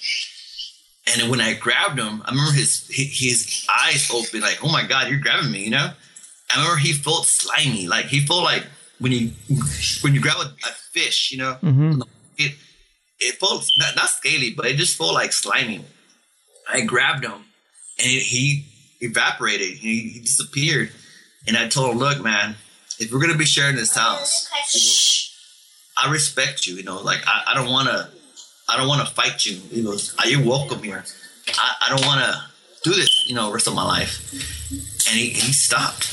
[SPEAKER 4] And when I grabbed him, I remember his his eyes open, like, "Oh my God, you're grabbing me!" You know. I remember he felt slimy, like he felt like when you when you grab a, a fish, you know,
[SPEAKER 2] Mhm.
[SPEAKER 4] it it felt not, not scaly, but it just felt like slimy. I grabbed him, and he evaporated. He, he disappeared. And I told him, "Look, man, if we're gonna be sharing this house, I respect you. You know, like I, I don't want to, I don't want to fight you. He goes, "Are you welcome here? I, I don't want to do this. You know, rest of my life." And he, he stopped.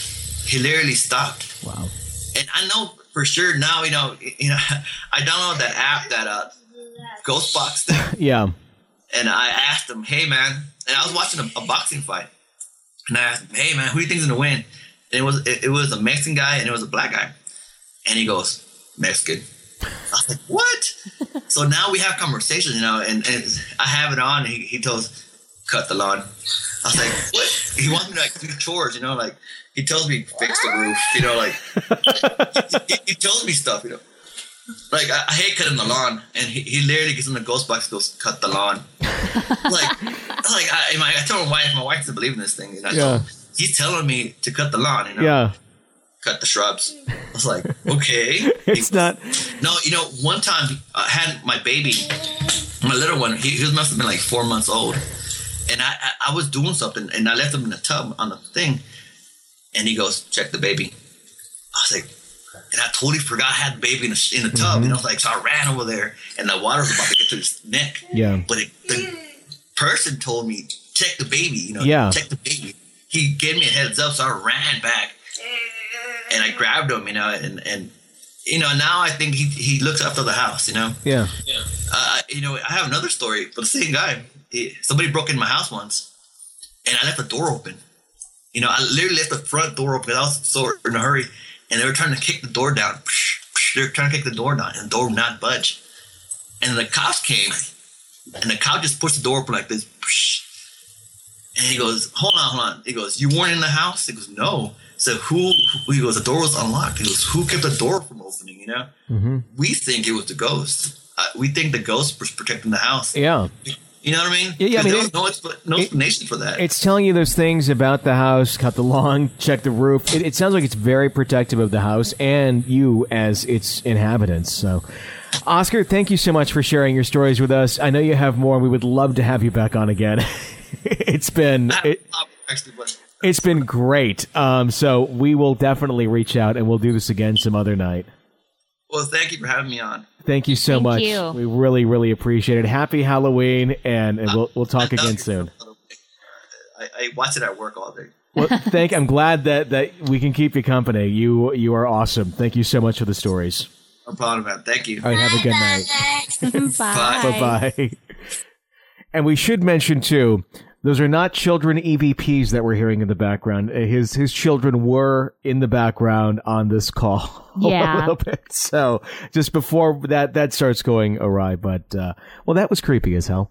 [SPEAKER 4] He literally stopped.
[SPEAKER 2] Wow.
[SPEAKER 4] And I know for sure now. You know, you know, I downloaded that app, that uh, Ghostbox thing
[SPEAKER 2] Yeah.
[SPEAKER 4] and I asked him, "Hey man," and I was watching a, a boxing fight, and I asked him, "Hey man, who do you think's gonna win?" And it was it, it was a Mexican guy and it was a black guy, and he goes Mexican. I was like, "What?" so now we have conversations, you know, and, and I have it on. And he he tells, "Cut the lawn." I was like, "What?" He wants me to like do chores, you know, like he tells me fix the roof, you know, like he, he tells me stuff, you know. Like I, I hate cutting the lawn, and he, he literally gets in the ghost box, and goes cut the lawn. like, like I, my, I told my wife, my wife doesn't believe in this thing. And I
[SPEAKER 2] Yeah.
[SPEAKER 4] told he's telling me to cut the lawn, you know,
[SPEAKER 2] Yeah.
[SPEAKER 4] cut the shrubs. I was like, okay.
[SPEAKER 2] It's not.
[SPEAKER 4] No, you know, one time I had my baby, my little one. He, he must have been like four months old, and I, I I was doing something, and I left him in the tub on the thing, and he goes, "Check the baby." I was like, and I totally forgot I had the baby in the, in the tub, and I was like, so I ran over there, and the water was about to get to his neck.
[SPEAKER 2] Yeah.
[SPEAKER 4] But it, the person told me check the baby, you know,
[SPEAKER 2] Yeah.
[SPEAKER 4] check the baby. He gave me a heads up, so I ran back and I grabbed him, you know, and and you know now I think he he looks after the house, you know.
[SPEAKER 2] Yeah.
[SPEAKER 4] Uh, you know, I have another story, but the same guy. He, somebody broke in my house once, and I left the door open. You know, I literally left the front door open. 'cause I was so in a hurry, and they were trying to kick the door down. They're trying to kick the door down, and the door would not budge. And the cops came, and the cop just pushed the door open like this. And he goes, "Hold on, hold on." He goes, "You weren't in the house?" He goes, "No." So who? He goes, "The door was unlocked." He goes, "Who kept the door from opening?" You know,
[SPEAKER 2] hmm
[SPEAKER 4] we think it was the ghost. Uh, we think the ghost was protecting the house.
[SPEAKER 2] Yeah.
[SPEAKER 4] You know what I mean?
[SPEAKER 2] Yeah, yeah, I mean,
[SPEAKER 4] there was no, expl- no
[SPEAKER 2] it-
[SPEAKER 4] explanation for that.
[SPEAKER 2] It's telling you those things about the house, cut the lawn, check the roof. It, it sounds like it's very protective of the house and you as its inhabitants. So, Oscar, thank you so much for sharing your stories with us. I know you have more, and we would love to have you back on again. it's been It, it's been great. Um, so we will definitely reach out and we'll do this again some other night.
[SPEAKER 4] Well, thank you for having me on.
[SPEAKER 2] Thank you so
[SPEAKER 5] Thank
[SPEAKER 2] much.
[SPEAKER 5] you.
[SPEAKER 2] We really, really appreciate it. Happy Halloween, and, and we'll we'll talk
[SPEAKER 4] I
[SPEAKER 2] again soon.
[SPEAKER 4] I, I watch it at work all day.
[SPEAKER 2] Well, thank. I'm glad that that we can keep you company. You you are awesome. Thank you so much for the stories.
[SPEAKER 4] No problem, man. Thank you.
[SPEAKER 2] All right, have a good night.
[SPEAKER 5] Bye.
[SPEAKER 2] Bye bye. And we should mention too, those are not children EVPs that we're hearing in the background. Uh, His his children were in the background on this call a
[SPEAKER 5] Yeah.
[SPEAKER 2] little bit. So just before that that starts going awry, but uh, well, that was creepy as hell.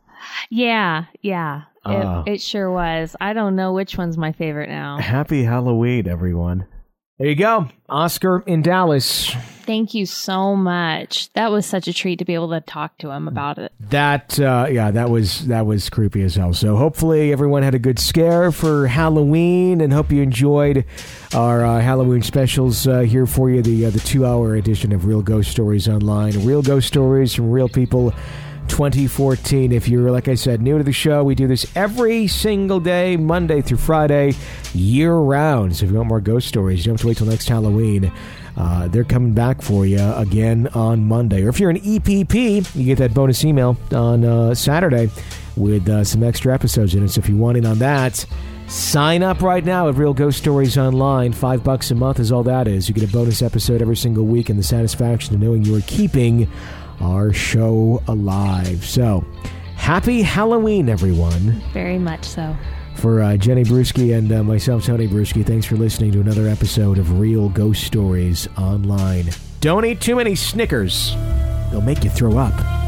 [SPEAKER 5] Yeah, yeah. It,
[SPEAKER 2] Ah.
[SPEAKER 5] it sure was. I don't know which one's my favorite now.
[SPEAKER 2] Happy Halloween, everyone. There you go, Oscar in Dallas.
[SPEAKER 5] Thank you so much. That was such a treat to be able to talk to him about it.
[SPEAKER 2] That uh, yeah, that was that was creepy as hell. So hopefully everyone had a good scare for Halloween, and hope you enjoyed our uh, Halloween specials uh, here for you. The uh, the two hour edition of Real Ghost Stories Online, real ghost stories from real people. 2014. If you're, like I said, new to the show, we do this every single day, Monday through Friday, year round. So if you want more ghost stories, you don't have to wait till next Halloween. Uh, they're coming back for you again on Monday. Or if you're an EPP, you get that bonus email on uh, Saturday with uh, some extra episodes in it. So if you want in on that, sign up right now at Real Ghost Stories Online. Five bucks a month is all that is. You get a bonus episode every single week and the satisfaction of knowing you are keeping our show alive. So, happy Halloween, everyone.
[SPEAKER 5] Very much so.
[SPEAKER 2] For uh, Jenny Brueske and uh, myself, Tony Brueske, thanks for listening to another episode of Real Ghost Stories Online. Don't eat too many Snickers. They'll make you throw up.